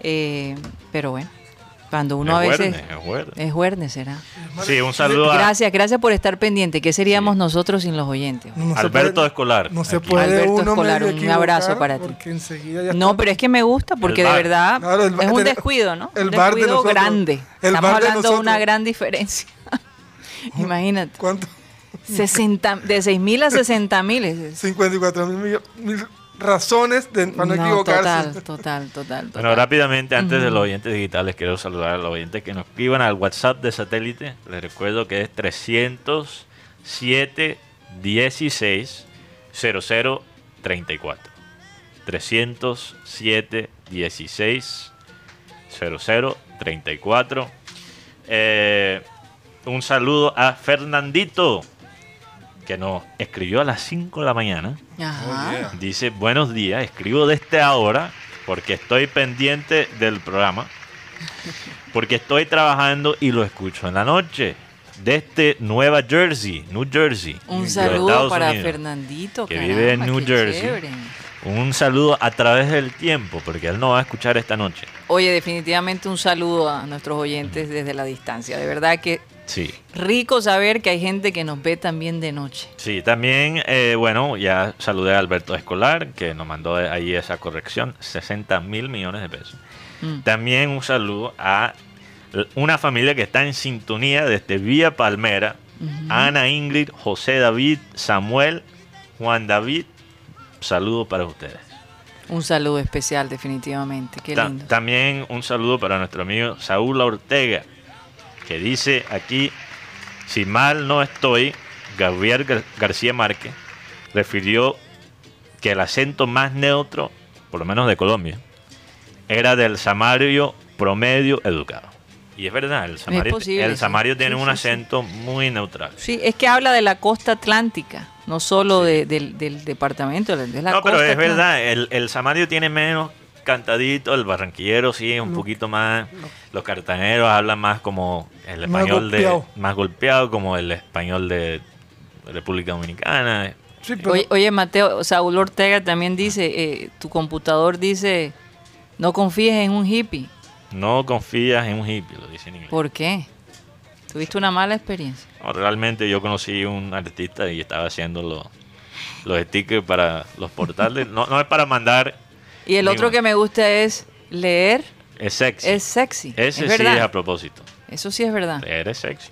Eh, pero bueno, cuando uno a Es veces... Werner, es Werner. Es será. Sí, un saludo a Gracias, gracias por estar pendiente. ¿Qué seríamos nosotros sin los oyentes? No Alberto puede- Escolar. No se aquí. puede Alberto uno Escolar, un abrazo para ti. No, pero es que me gusta porque de verdad Claro, el bar- es un descuido, ¿no? el un bar de descuido nosotros. grande. El Estamos bar hablando de una gran diferencia. [laughs] Imagínate. ¿Cuánto? 60, de 6 mil a 60 mil. 54 mil millo- mil razones de, para no, equivocarse. total, total, total, Bueno, total. rápidamente, antes de los oyentes digitales, quiero saludar a los oyentes que nos escriban al WhatsApp de satélite. Les recuerdo que es 307 16 0034. 307 16 0034. Eh, un saludo a Fernandito, que nos escribió a las 5 de la mañana. Ajá. Dice, buenos días, escribo desde ahora porque estoy pendiente del programa, porque estoy trabajando y lo escucho en la noche, desde Nueva Jersey, New Jersey. Un saludo Estados para Unidos. Fernandito. que vive en New Jersey. chévere. Un saludo a través del tiempo, porque él no va a escuchar esta noche. Oye, definitivamente un saludo a nuestros oyentes desde la distancia. De verdad que Sí. rico saber que hay gente que nos ve también de noche. Sí, también, eh, bueno, ya saludé a Alberto Escolar, que nos mandó ahí esa corrección, 60 mil millones de pesos. Mm. También un saludo a una familia que está en sintonía desde Vía Palmera, Ana Ingrid, José David, Samuel, Juan David, saludo para ustedes. Un saludo especial, definitivamente. Qué Ta- lindo. También un saludo para nuestro amigo Saúl Ortega, que dice aquí, si mal no estoy, Gabriel Gar- García Márquez refirió que el acento más neutro, por lo menos de Colombia, era del samario promedio educado. Y es verdad, el samario, posible, el sí. samario tiene Sí, un sí. acento muy neutral. Sí, es que habla de la costa atlántica, no solo de- del, del departamento, de la No, pero es atlántica. verdad, el, el samario tiene menos cantadito, el barranquillero sí, un poquito más. Los cartaneros hablan más como el Más español de. golpeado. Más golpeado, como el español de República Dominicana. Sí, pero Oye, oye, Mateo, Saúl Ortega también dice, eh, tu computador dice, no confíes en un hippie. No confías en un hippie, lo dice en inglés. ¿Por qué? ¿Tuviste una mala experiencia? No, realmente yo conocí un artista y estaba haciendo los, los stickers para los portales. No, no es para mandar, Y el otro que me gusta es leer es sexy. es sexy. Ese es sí verdad. es a propósito. Eso sí es verdad. Leer es sexy.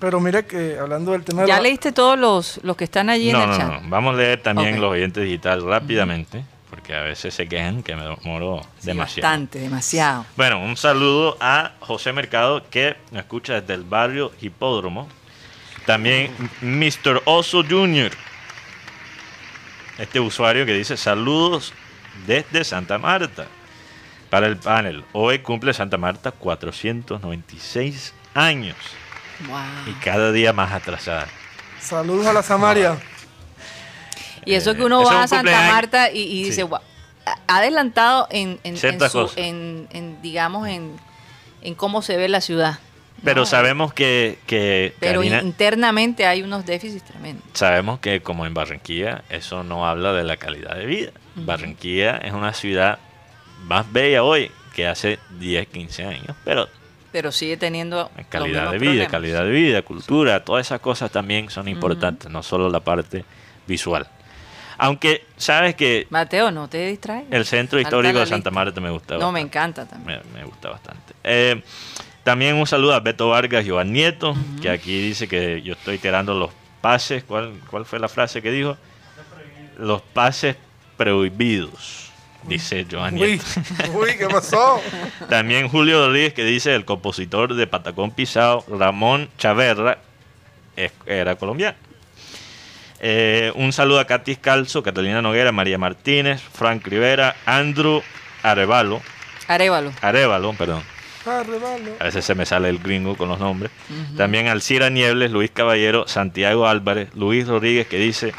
Pero mira que hablando del tema de ¿Ya la- leíste todos los, los que están allí No, en el no, chat? no. Vamos a leer también los oyentes digital rápidamente, porque a veces se quejan que me demoro Sí, demasiado. Bastante, demasiado. Bueno, un saludo a José Mercado que nos escucha desde el barrio Hipódromo. También Mr. Oso Jr. Este usuario que dice saludos desde Santa Marta para el panel. Hoy cumple Santa Marta 496 años Wow. y cada día más atrasada. Saludos a la Samaria. Y eso Eh, que uno eso es va a Santa cumpleaños. Marta y, y dice, Sí. "Guau, ha ha adelantado en, en, en Ciertas su- cosas. en- en, digamos, en, en cómo se ve la ciudad. Pero No, sabemos que, que Pero Karina- internamente hay unos déficits tremendos. sabemos que como en Barranquilla, eso no habla de la calidad de vida. Barranquilla es una ciudad más bella hoy que hace 10, 15 años, pero Pero sigue teniendo calidad de vida, problemas. calidad de vida, cultura, todas esas cosas también son importantes, no solo la parte visual. Aunque sabes que Mateo, no te distraigas. el centro histórico de Santa. Marta me gusta. No, me encanta también. Me, me gusta bastante. Eh, también un saludo a Beto Vargas y Joan Nieto, que aquí dice que yo estoy tirando los pases. ¿Cuál, ¿Cuál fue la frase que dijo? Los pases prohibidos, dice Joan Uy, uy, ¿qué pasó? [laughs] También Julio Rodríguez que dice el compositor de Patacón Pisado, Ramón Chaverra, es- era colombiano. Eh, un saludo a Katy Calzo, Catalina Noguera, María Martínez, Frank Rivera, Andrew Arevalo, Arévalo. Arevalo, perdón. A veces se me sale el gringo con los nombres. También Alcira Niebles, Luis Caballero, Santiago Álvarez, Luis Rodríguez que dice,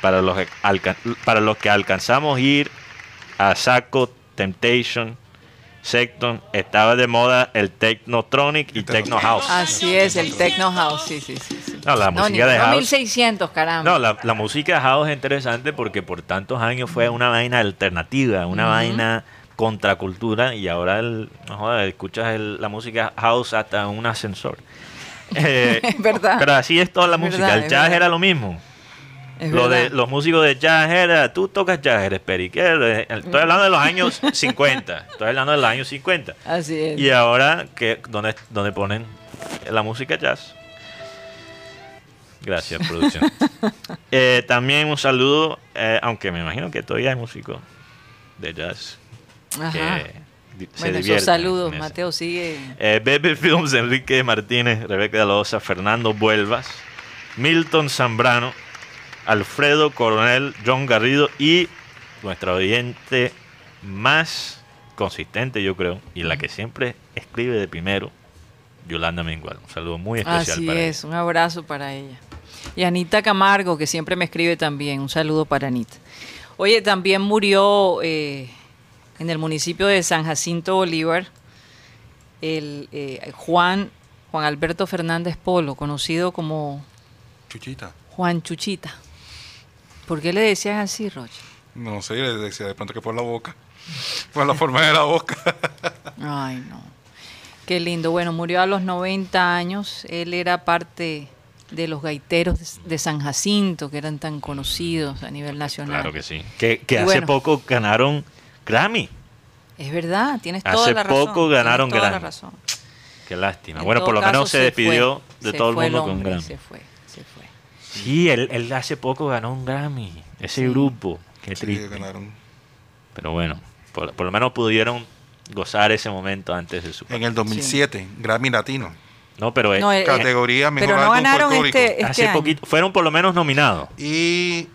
para los, para los que alcanzamos ir a Saco, Temptation, Secton, estaba de moda el Technotronic y Techno House. Así es, el Techno House, sí, sí, sí. sí. No, la No, música ni- de house. 1600, caramba. No, la, la música de house es interesante porque por tantos años fue una vaina alternativa, una vaina contracultura y ahora el, no escuchas el- la música house hasta en un ascensor. [laughs] Eh, Es verdad. Pero así es toda la música. verdad, el jazz verdad. era lo mismo. Es Lo de, los músicos de jazz era, tú tocas jazz, eres periquero. eh, Estoy hablando de los años [laughs] 50. Estoy hablando de los años 50. Así es. Y ahora, que ¿dónde, dónde ponen la música jazz? Gracias, producción. [laughs] Eh, también un saludo, eh, aunque me imagino que todavía hay músicos de jazz Ajá. que se Bueno, esos saludos. Mateo, sigue. Eh, Bebe Films, Enrique Martínez, Rebeca de la Osa, Fernando Vuelvas, Milton Zambrano, Alfredo Coronel, John Garrido y nuestra oyente más consistente, yo creo, y la que siempre escribe de primero, Yolanda Mengual. Un saludo muy especial Así para es, un abrazo para ella. Y Anita Camargo, que siempre me escribe también. Un saludo para Anita. Oye, también murió eh, en el municipio de San Jacinto Bolívar el eh, Juan, Juan Alberto Fernández Polo, conocido como Chuchita. Juan Chuchita. ¿Por qué le decían así, Rocha? No sé, le decía de pronto que por la boca. [laughs] Por la forma de la boca. [laughs] Ay, no. Qué lindo. Bueno, murió a los 90 años. Él era parte de los gaiteros de- San Jacinto, que eran tan conocidos a nivel nacional. Claro que sí. Que, hace bueno. poco ganaron Grammy. Es verdad, tienes toda Hace la razón. poco tienes ganaron toda la Grammy. razón. Qué lástima. En bueno, por lo menos se despidió fue, de se todo el mundo con hombre, Grammy. Se fue. Sí, él, él hace poco ganó un Grammy. Ese grupo. Qué Sí, triste. ganaron. Pero bueno, por, por lo menos pudieron gozar ese momento antes de su En el 2007, Grammy Latino. No, pero eh, No, eh, Categoría Mejor pero no Álbum ganaron este, este hace año. poquito fueron por lo menos nominados. Y,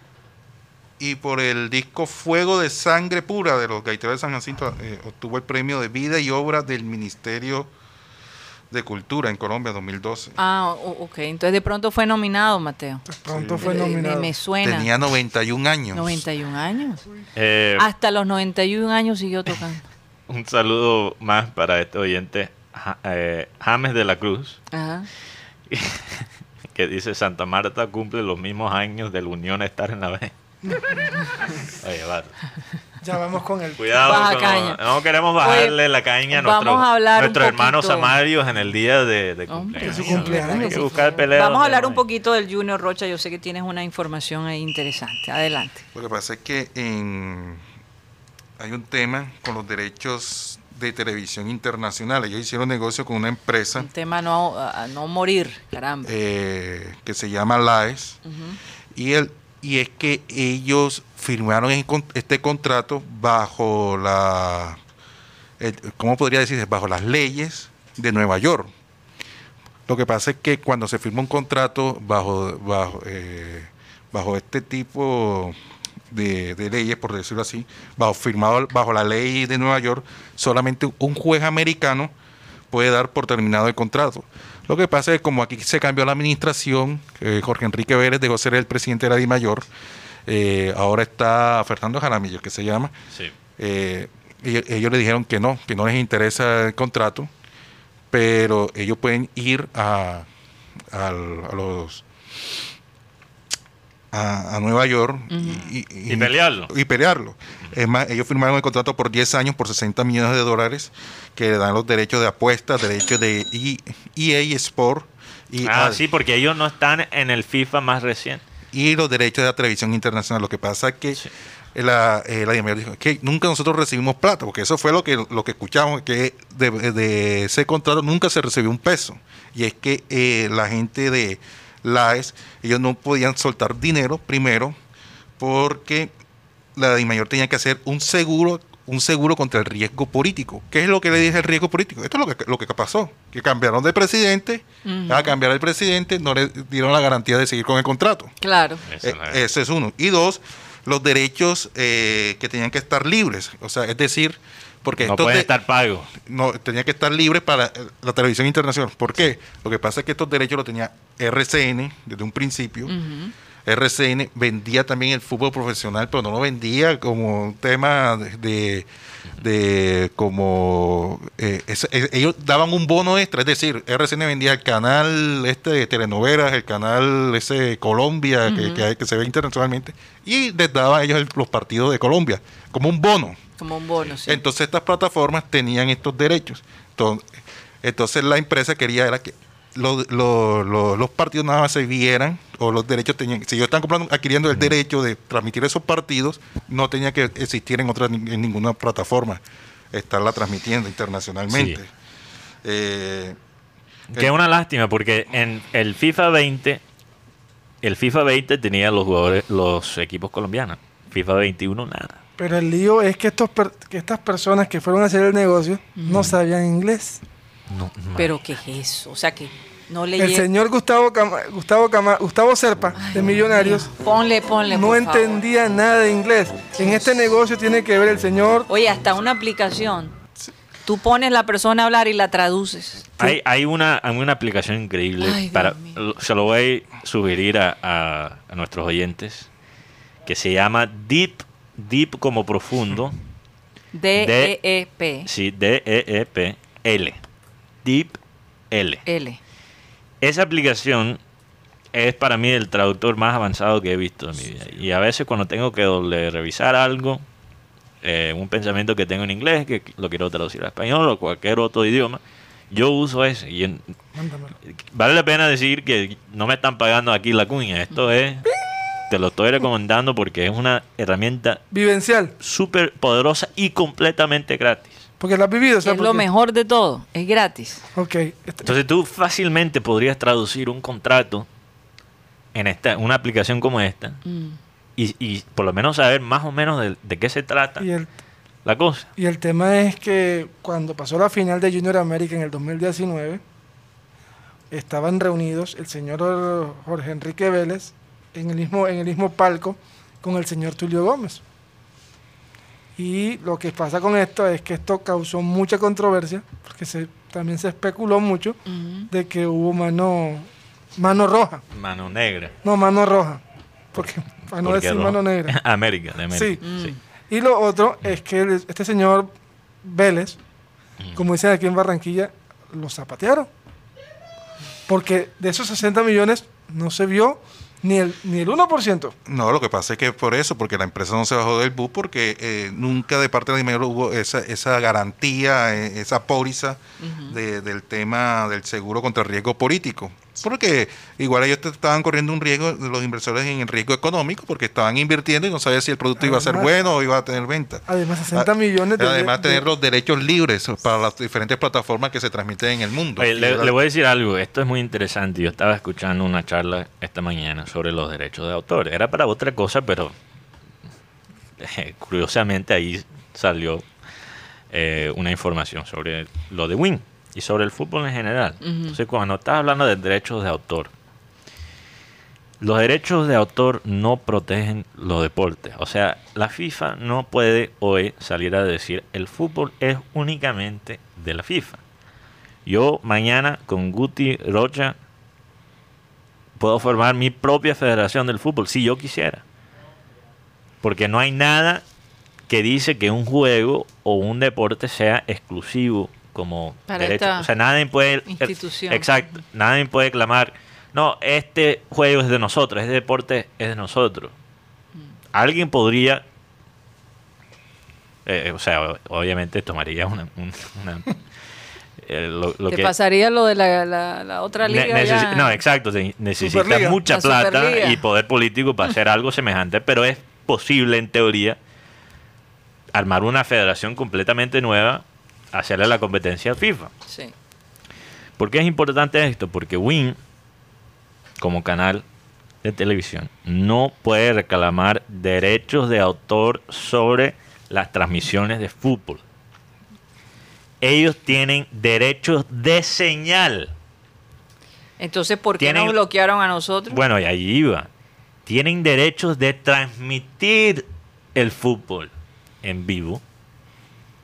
y por el disco Fuego de Sangre Pura de los Gaiteros de San Jacinto eh, obtuvo el premio de vida y obra del Ministerio de Cultura en Colombia 2012. Ah, ok. Entonces de pronto fue nominado, Mateo. Pronto fue Me, nominado. me suena. Tenía 91 años. 91 años. Eh, Hasta los 91 años siguió tocando. [laughs] Un saludo más para este oyente, eh, James de la Cruz, Ajá. [laughs] que dice Santa Marta cumple los mismos años de la Unión estar en la B. [laughs] Oye, va. Ya vamos con el. Cuidado, Baja con- caña. no queremos bajarle Oye, la caña a vamos nuestros, a hablar un nuestros hermanos poquito- amarios en el día de, de Hombre, cumpleaños. su cumpleaños. Hay que buscar pelea Vamos a hablar un poquito del Junior Rocha. Yo sé que tienes una información ahí interesante. Adelante. Lo que pasa es que en- hay un tema con los derechos de televisión internacional. Ellos hicieron negocio con una empresa Un tema no, a no morir, caramba. eh, que se llama LAES. y, el, y es que ellos firmaron este contrato bajo la, ¿cómo podría decirse? Bajo las leyes de Nueva York. Lo que pasa es que cuando se firma un contrato bajo, bajo, eh, bajo este tipo de, leyes, por decirlo así, bajo, firmado bajo la ley de Nueva York, solamente un juez americano puede dar por terminado el contrato. Lo que pasa es que como aquí se cambió la administración, eh, Jorge Enrique Vélez dejó ser el presidente de la DIMAYOR, eh, ahora está Fernando Jaramillo, que se llama, Sí. eh, ellos, ellos le dijeron que no, que no les interesa el contrato, pero ellos pueden ir a, a los a, a Nueva York y, y- Y pelearlo. y pelearlo. Es más, ellos firmaron el contrato por 10 años por 60 millones de dólares que le dan los derechos de apuesta, derechos de EA Sport y, Ah, ah, sí, porque ellos no están en el FIFA más reciente. Y los derechos de la televisión internacional. Lo que pasa es que Sí. la, eh, la dijo que nunca nosotros recibimos plata, porque eso fue lo que, lo que escuchamos, que de, de ese contrato nunca se recibió un peso. Y es que eh, la gente de LAES, ellos no podían soltar dinero primero porque la DIMAYOR tenía que hacer un seguro un seguro contra el riesgo político. ¿Qué es lo que le dije el riesgo político? Esto es lo que, lo que pasó, que cambiaron de presidente, a cambiar el presidente, no le dieron la garantía de seguir con el contrato. Claro. Eh, ese es uno. Y dos, los derechos eh, que tenían que estar libres. O sea, es decir, porque no pueden de- estar pagos. no tenían que estar libres para eh, la televisión internacional. ¿Por qué? Lo que pasa es que estos derechos los tenía RCN desde un principio. RCN vendía también el fútbol profesional, pero no lo vendía como un tema de, de- como eh, es- es- ellos daban un bono extra, es decir, RCN vendía el canal este de telenovelas, el canal ese Colombia que, que hay- que se ve internacionalmente y les daba a ellos el- los partidos de Colombia como un bono. Como un bono, sí. Entonces estas plataformas tenían estos derechos. Entonces, entonces la empresa quería era que lo- lo- lo- los partidos nada más se vieran o los derechos tenían, si ellos están comprando, adquiriendo el derecho de transmitir esos partidos, no tenía que existir en otra en ninguna plataforma estarla transmitiendo internacionalmente. Sí. Eh, Que es una lástima porque en el FIFA 20, el FIFA 20 tenía los jugadores, los equipos colombianos. FIFA 21 nada. Pero el lío es que, estos per- que estas personas que fueron a hacer el negocio no sabían inglés. No, Pero ¿qué es eso? O sea que no le El señor Gustavo Cama- Gustavo Cama- Gustavo Serpa, de Millonarios, Ponle, ponle. no por favor. entendía nada de inglés. En este negocio tiene que ver el señor. Oye, hasta una aplicación. Tú pones la persona a hablar y la traduces. Hay, hay, una, hay una aplicación increíble. Ay, para, se lo voy a sugerir a, a- a nuestros oyentes. Que se llama Deep, Deep como profundo. D-E-E-P. Sí, D-E-E-P-L. Deep L. L. Esa aplicación es para mí el traductor más avanzado que he visto en mi vida. Y a veces cuando tengo que doble- revisar algo, eh, un pensamiento que tengo en inglés, que lo quiero traducir a español o cualquier otro idioma, yo uso ese. Y en- Mándamelo. vale la pena decir que no me están pagando aquí la cuña. Esto es, te lo estoy recomendando porque es una herramienta Vivencial. súper poderosa y completamente gratis. Porque vivido, Es ¿sabes por lo mejor de todo. Es gratis. Ok. este- Entonces tú fácilmente podrías traducir un contrato en esta, una aplicación como esta Mm. y, y por lo menos saber más o menos de, de qué se trata y, el, la cosa. y el tema es que cuando pasó la final de Junior América en el 2019, estaban reunidos el señor Jorge Enrique Vélez en el mismo, en el mismo palco con el señor Tulio Gómez. Y lo que pasa con esto es que esto causó mucha controversia, porque se, también se especuló mucho de que hubo mano, mano roja. Mano negra. No, mano roja. Porque, para no Porque decir mano negra. [laughs] América, de América. Sí. sí. Y lo otro es que el- este señor Vélez, como dicen aquí en Barranquilla, lo zapatearon. Porque de esos 60 millones no se vio ni el, ni el 1%. No, lo que pasa es que es por eso, porque la empresa no se bajó del bus, porque eh, nunca de parte de dinero hubo esa, esa garantía, eh, esa póliza de- del tema del seguro contra el riesgo político. Porque igual ellos te- estaban corriendo un riesgo, los inversores en el riesgo económico, porque estaban invirtiendo y no sabían si el producto iba a ser bueno o iba a tener venta. Además, 60 Ah, millones de- Además, de- tener los derechos libres para las diferentes plataformas que se transmiten en el mundo. Oye, le voy a decir algo, esto es muy interesante. Yo estaba escuchando una charla esta mañana sobre los derechos de autor. Era para otra cosa, pero eh, curiosamente ahí salió eh, una información sobre lo de Win y sobre el fútbol en general. Entonces, cuando estás hablando de derechos de autor, los derechos de autor no protegen los deportes. O sea, la FIFA no puede hoy salir a decir el fútbol es únicamente de la FIFA. Yo mañana con Guti Rocha puedo formar mi propia federación del fútbol si yo quisiera. Porque no hay nada que dice que un juego o un deporte sea exclusivo como Para derecho. esta O sea, nadie puede institución. Exacto, nadie puede clamar, no, este juego es de nosotros, este deporte es de nosotros. Mm. Alguien podría eh, o sea, obviamente tomaría una, un- una- eh, lo, lo Te que pasaría lo de la, la- la otra liga. ya. no, exacto. se- necesita Superliga. mucha La plata Superliga. y poder político para hacer algo semejante, pero es posible en teoría armar una federación completamente nueva, hacerle la competencia a FIFA. Sí. ¿Por qué es importante esto? Porque Win, como canal de televisión, no puede reclamar derechos de autor sobre las transmisiones de fútbol. Ellos tienen derechos de señal. Entonces, ¿por qué Tienen- nos bloquearon a nosotros? Bueno, y ahí iba. Tienen derechos de transmitir el fútbol en vivo,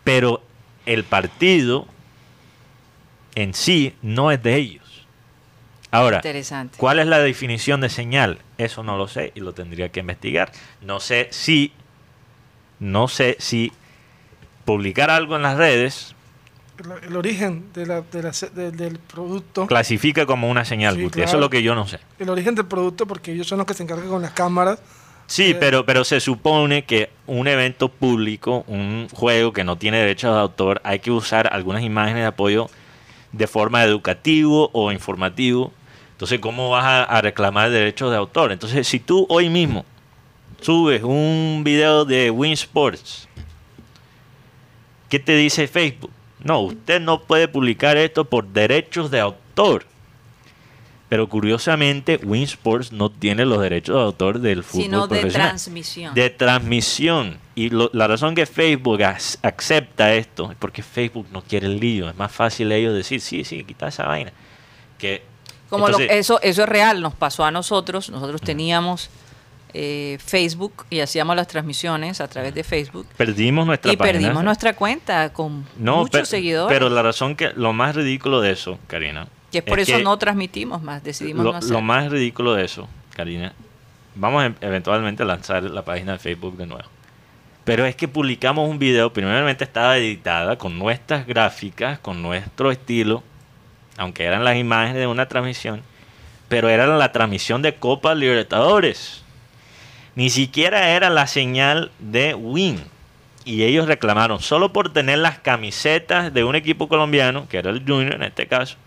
pero el partido en sí no es de ellos. Ahora, Interesante. ¿cuál es la definición de señal? Eso no lo sé y lo tendría que investigar. No sé si, no sé si publicar algo en las redes el, el origen de la- de la se- de- del producto. clasifica como una señal, Sí, Guti. Eso es lo que yo no sé. El origen del producto, porque ellos son los que se encargan con las cámaras. Sí, Eh, pero, pero se supone que un evento público, un juego que no tiene derechos de autor, hay que usar algunas imágenes de apoyo de forma educativo o informativo. Entonces, ¿cómo vas a, a reclamar derechos de autor? Entonces, si tú hoy mismo subes un video de Win Sports, ¿qué te dice Facebook? No, usted no puede publicar esto por derechos de autor. Pero curiosamente, Win Sports no tiene los derechos de autor del fútbol Sino de profesional. transmisión. De transmisión. Y lo- la razón que Facebook as- acepta esto es porque Facebook no quiere el lío. Es más fácil ellos decir, sí, sí, quita esa vaina. Que, Como lo- entonces, eso, eso es real, nos pasó a nosotros. Nosotros teníamos eh, Facebook y hacíamos las transmisiones a través de Facebook. perdimos nuestra Y página. perdimos nuestra cuenta con No, muchos per- seguidores. Pero la razón que, lo más ridículo de eso, Karina. Que es por eso no transmitimos más, decidimos lo, no hacer. lo más ridículo de eso, Karina, vamos a, eventualmente a lanzar la página de Facebook de nuevo. Pero es que publicamos un video, primeramente estaba editada con nuestras gráficas, con nuestro estilo, aunque eran las imágenes de una transmisión, pero era la transmisión de Copa Libertadores. Ni siquiera era la señal de Win. Y ellos reclamaron, solo por tener las camisetas de un equipo colombiano, que era el Junior en este caso,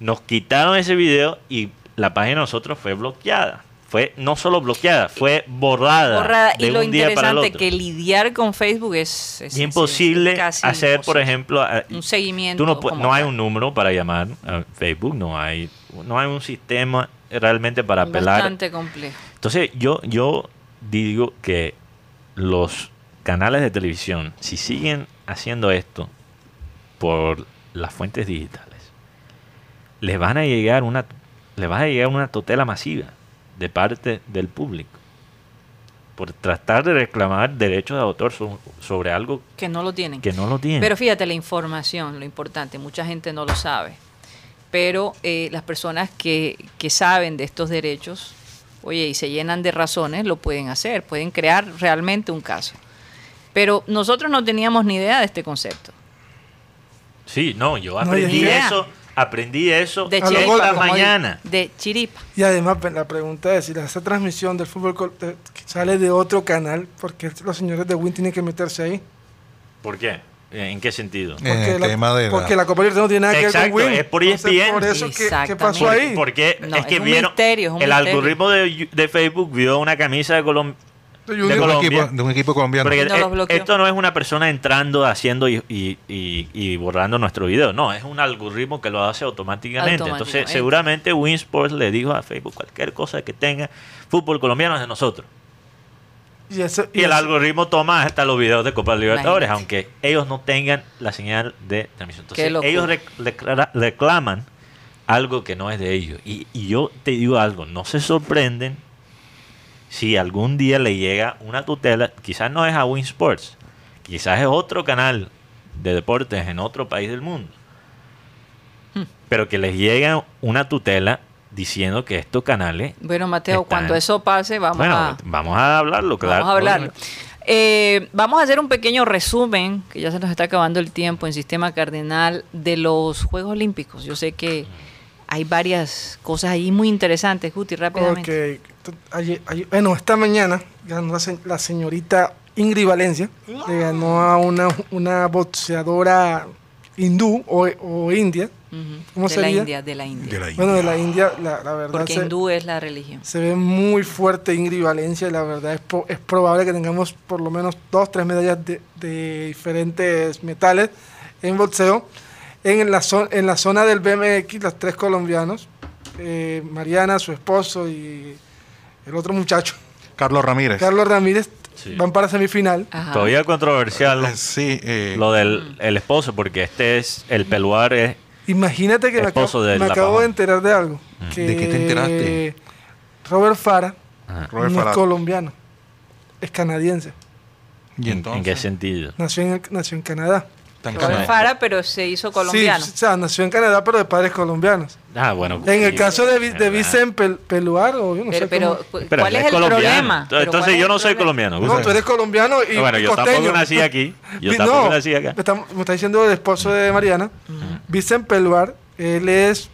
nos quitaron ese video y la página de nosotros fue bloqueada. Fue no solo bloqueada, fue borrada. Borrada. de Y lo un día para el interesante otro. que lidiar con Facebook es, imposible es casi hacer, por ejemplo, un seguimiento. tú no, hay un número para llamar a Facebook, no hay, no hay un sistema realmente para apelar. Bastante complejo. Entonces yo, yo digo que los canales de televisión, si siguen haciendo esto por las fuentes digitales, les van a llegar una, les va a llegar una tutela masiva de parte del público por tratar de reclamar derechos de autor so- sobre algo Que no lo tienen. que no lo tienen. Pero fíjate, la información, lo importante, mucha gente no lo sabe. Pero eh, las personas que, que saben de estos derechos, oye, y se llenan de razones, lo pueden hacer, pueden crear realmente un caso. Pero nosotros no teníamos ni idea de este concepto. sí, no, yo aprendí eso, aprendí eso De esta di- mañana. De chiripa. Y además pe- la pregunta es si esa transmisión del fútbol sale de otro canal, porque los señores de Win tienen que meterse ahí. ¿Por qué? ¿En qué sentido? En el la, tema de la- porque la Copa Libertadores no tiene nada que ver Exacto, con Win. es por E Entonces, ESPN. por eso, ¿qué, pasó ahí? Porque No, es que es un vieron misterio, es un el misterio. algoritmo de, de Facebook vio una camisa de Colombia. De un Colombia. equipo, de un equipo colombiano. Porque No los bloqueó. esto no es una persona entrando, haciendo y, y- y- y borrando nuestro video. No, es un algoritmo que lo hace automáticamente. Entonces, seguramente Winsports le dijo a Facebook cualquier cosa que tenga fútbol colombiano es de nosotros. Y, eso- Y el eso- algoritmo toma hasta los videos de Copa Libertadores, Imagínate. aunque ellos no tengan la señal de transmisión. Entonces, ellos rec- recla- reclaman algo que no es de ellos. Y, y yo te digo algo, no se sorprenden si algún día le llega una tutela, quizás no es a Win Sports, quizás es otro canal de deportes en otro país del mundo, Hmm. pero que les llega una tutela diciendo que estos canales Bueno, Mateo, Están- cuando eso pase, vamos bueno, a... vamos a hablarlo, claro. Vamos a hablarlo. Eh, vamos a hacer un pequeño resumen, que ya se nos está acabando el tiempo en Sistema Cardenal, de los Juegos Olímpicos. Yo sé que hay varias cosas ahí muy interesantes, Guti, rápidamente. Ok. Ayer- ayer- bueno, esta mañana ganó la, se- la señorita Ingrid Valencia. Le ganó a una, una boxeadora hindú o, o india. Ujú. ¿Cómo de la sería? India, de la India. de la Bueno, de India. la India, la, la verdad. Porque se, hindú es la religión. se ve muy fuerte Ingrid Valencia y la verdad es, po- es probable que tengamos por lo menos dos, tres medallas de, de diferentes metales en boxeo. En la, en la zona del BMX, los tres colombianos, eh, Mariana, su esposo y el otro muchacho, Carlos Ramírez. Carlos Ramírez, Sí. van para semifinal. Ajá. Todavía controversial [laughs] sí, eh, lo del el esposo, porque este es el peluar es Imagínate que me acabo, de me la acabo Pajón. de enterar de algo. Que ¿De qué te enteraste? Robert Fara Ajá. Robert no Farah. es colombiano, es canadiense. ¿Y ¿En, entonces? en qué sentido? Nació en, nació en Canadá. Tan Farah, pero se hizo colombiano. Sí, o sea, nació en Canadá, pero de padres colombianos. Ah, bueno. En el caso de, de. Vicente Pel- Peluar, o yo no pero, sé pero, cómo- Pero ¿cuál él es el colombiano. problema? Entonces, Pero entonces ¿cuál es yo no soy colombiano. No, tú eres colombiano y, bueno, yo tampoco costeño. nací aquí. Yo Vi- tampoco no, nací acá. Me está, me está diciendo el esposo de Mariana, Vicente Peluar, él es,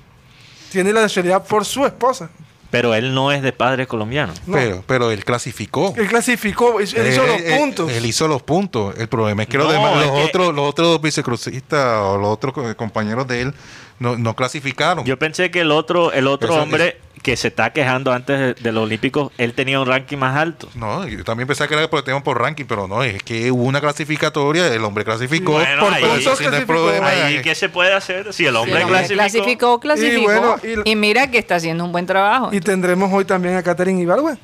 tiene la nacionalidad por su esposa. Pero él no es de padres colombianos. No. Pero, pero él clasificó. Él clasificó, él hizo Eh, los eh, puntos. Él hizo los puntos. El problema es que los, No, demás, es los, que- otros, los otros dos vicecrucistas o los otros co- compañeros de él no, no clasificaron. Yo pensé que el otro, el otro Eso- hombre que se está quejando antes de, de los Olímpicos, él tenía un ranking más alto. No, yo también pensaba que era por el tema por ranking, pero no, es que hubo una clasificatoria, el hombre clasificó. Bueno, por ahí- sin clasificó. problema. Ahí, ¿qué se puede hacer? Si el Sí, hombre el hombre clasificó. clasificó, clasificó. Y bueno, y- y mira que está haciendo un buen trabajo. Y tendremos hoy también a Catherine Ibargüe.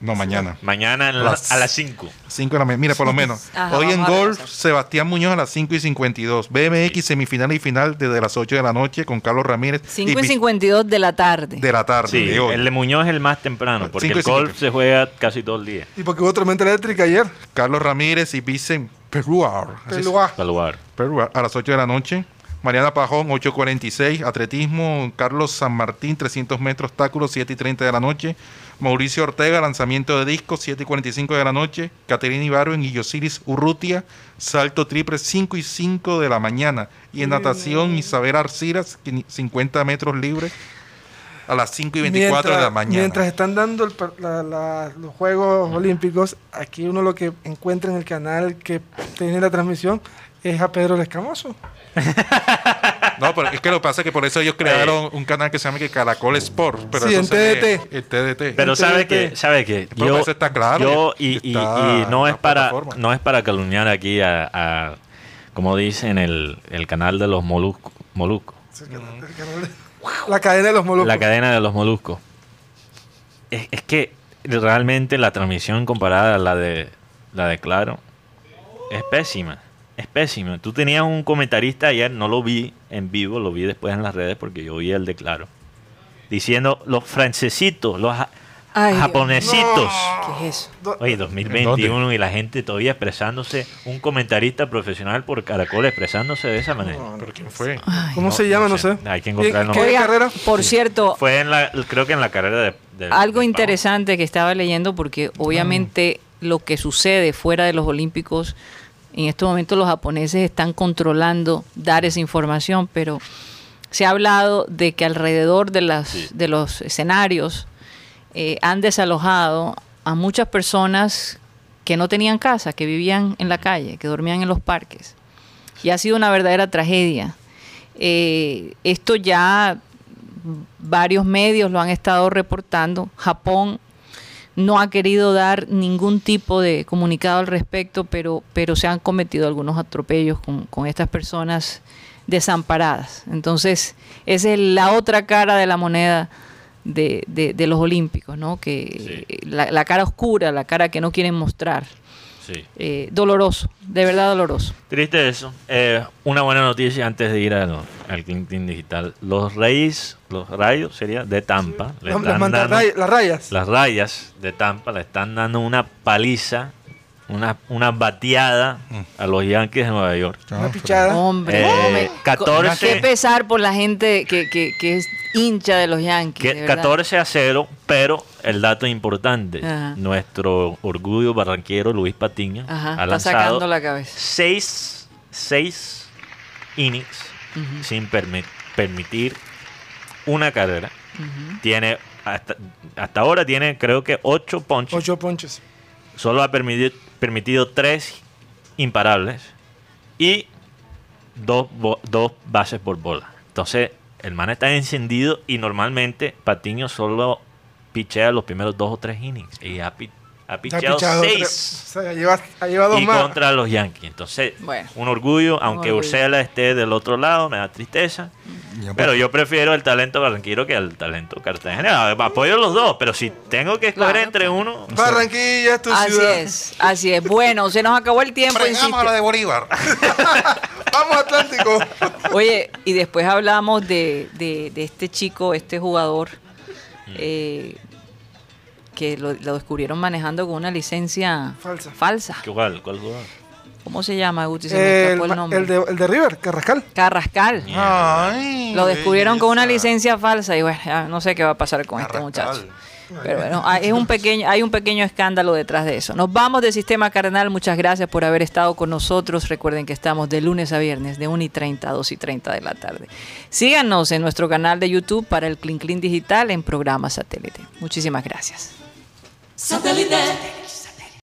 No, mañana. Mañana en la- Las- a las 5. 5 de la mañana. Mira, por lo menos. Ajá, Hoy en golf. Sebastián Muñoz a las 5 y 52. BMX semifinal y final desde las 8 de la noche con Carlos Ramírez. 5 y Vic- 52 de la tarde. de la tarde. Sí, de hoy. el de Muñoz es el más temprano, porque Cinco y el golf cinco. se juega casi todo el día. Y porque hubo tormenta eléctrica ayer. Carlos Ramírez y Vicente Peruar. Peluá. Peluar. Peruar, a las 8 de la noche. Mariana Pajón, 8.46. Atletismo, Carlos San Martín, 300 metros, obstáculos, 7 y 30 de la noche. Mauricio Ortega, lanzamiento de disco, 7 y 45 de la noche. Caterina Ibarwen y Yosiris Urrutia, salto triple, 5 y 5 de la mañana. Y en natación, Isabel Arciras, 50 metros libres, a las 5 y 24 de la mañana. Mientras están dando el per- la- la- los Juegos Olímpicos, aquí uno lo que encuentra en el canal que tiene la transmisión es a Pedro el Escamoso. [laughs] No, pero es que lo que pasa es que por eso ellos crearon un canal que se llama que Caracol Sport. Pero Sí, en TDT. El TDT. Pero sabe que, sabe que Pero eso está claro, yo y- y, y y- está y no es para plataforma. no es para calumniar aquí a, a- como dicen el, el canal de los moluscos, moluscos, [laughs] La cadena de los moluscos. la cadena de los moluscos. Es, es que realmente la transmisión comparada a la de la de Claro es pésima. Es pésima. Tú tenías un comentarista ayer, no lo vi en vivo, lo vi después en las redes porque yo vi el de Claro. Diciendo los francesitos, los ja- Ay, japonesitos. ¿Qué es eso? Oye, 2021 y la gente todavía expresándose, un comentarista profesional por Caracol expresándose de esa manera. ¿Pero quién fue? ¿Cómo se llama? No sé. Hay que encontrar el ¿Qué nombre. Oiga, carrera? por cierto, Fue en la, creo que en la carrera de... de- algo de interesante que estaba leyendo porque obviamente lo que sucede fuera de los Olímpicos, en estos momentos los japoneses están controlando dar esa información, pero se ha hablado de que alrededor de, las, Sí. de los escenarios eh, han desalojado a muchas personas que no tenían casa, que vivían en la calle, que dormían en los parques. y ha sido una verdadera tragedia. Eh, esto ya varios medios lo han estado reportando. Japón no ha querido dar ningún tipo de comunicado al respecto, pero, pero se han cometido algunos atropellos con, con estas personas desamparadas. Entonces, esa es la otra cara de la moneda de, de- de los olímpicos, ¿no? Que la, la cara oscura, la cara que no quieren mostrar. Sí. Eh, doloroso, de verdad doloroso. Triste eso. Eh, una buena noticia antes de ir al, al Clinton Digital. Los Reyes, los Rayos sería de Tampa. le Las, están manda- dando- ray- las rayas. las rayas de Tampa le están dando una paliza, una, una bateada a los Yankees de Nueva York. Una pichada. Hombre, Eh, hombre, 14. qué pesar por la gente que, que- que es hincha de los Yankees. Que de verdad. 14 a 0, pero el dato importante, Ajá. nuestro orgullo barranquero Luis Patiño Ajá, ha está lanzado sacando la cabeza. seis, seis innings sin permi- permitir una carrera. Tiene hasta, hasta ahora tiene creo que ocho ponches. Ocho ponches. Solo ha permitido, permitido tres imparables y dos, dos bases por bola. Entonces, el man está encendido y normalmente Patiño solo pichea los primeros dos o tres innings. Y ha, ha pichado seis tres. O sea, lleva, ha llevado dos y más. contra los Yankees. Entonces, Bueno. un orgullo, aunque orgullo. Ursela esté del otro lado, me da tristeza. Ya, Pero yo prefiero el talento barranquero que el talento cartagenero. Apoyo los dos, pero si tengo que escoger Claro. entre uno, Barranquilla es tu Así ciudad. es, así es. Bueno, se nos acabó el tiempo. fregamos a la de Bolívar. [laughs] Vamos Atlántico. Oye, y después hablamos de, de- de este chico, este jugador, eh, que lo, lo descubrieron manejando con una licencia Falsa. falsa. ¿cuál, cuál jugador? ¿Cómo se llama, Guti? Se me el, escapó el nombre. el de, el de River, Carrascal. Carrascal. Ay, Lo descubrieron con una licencia falsa y bueno, ya no sé qué va a pasar con este muchacho. Pero bueno, hay- es un pequeño, hay un pequeño escándalo detrás de eso. Nos vamos de Sistema Carnal. Muchas gracias por haber estado con nosotros. Recuerden que estamos de lunes a viernes, de 1 y 30 a 2 y 30 de la tarde. Síganos en nuestro canal de YouTube para el Clean Clean Digital en programa satélite. Muchísimas gracias. Satellite.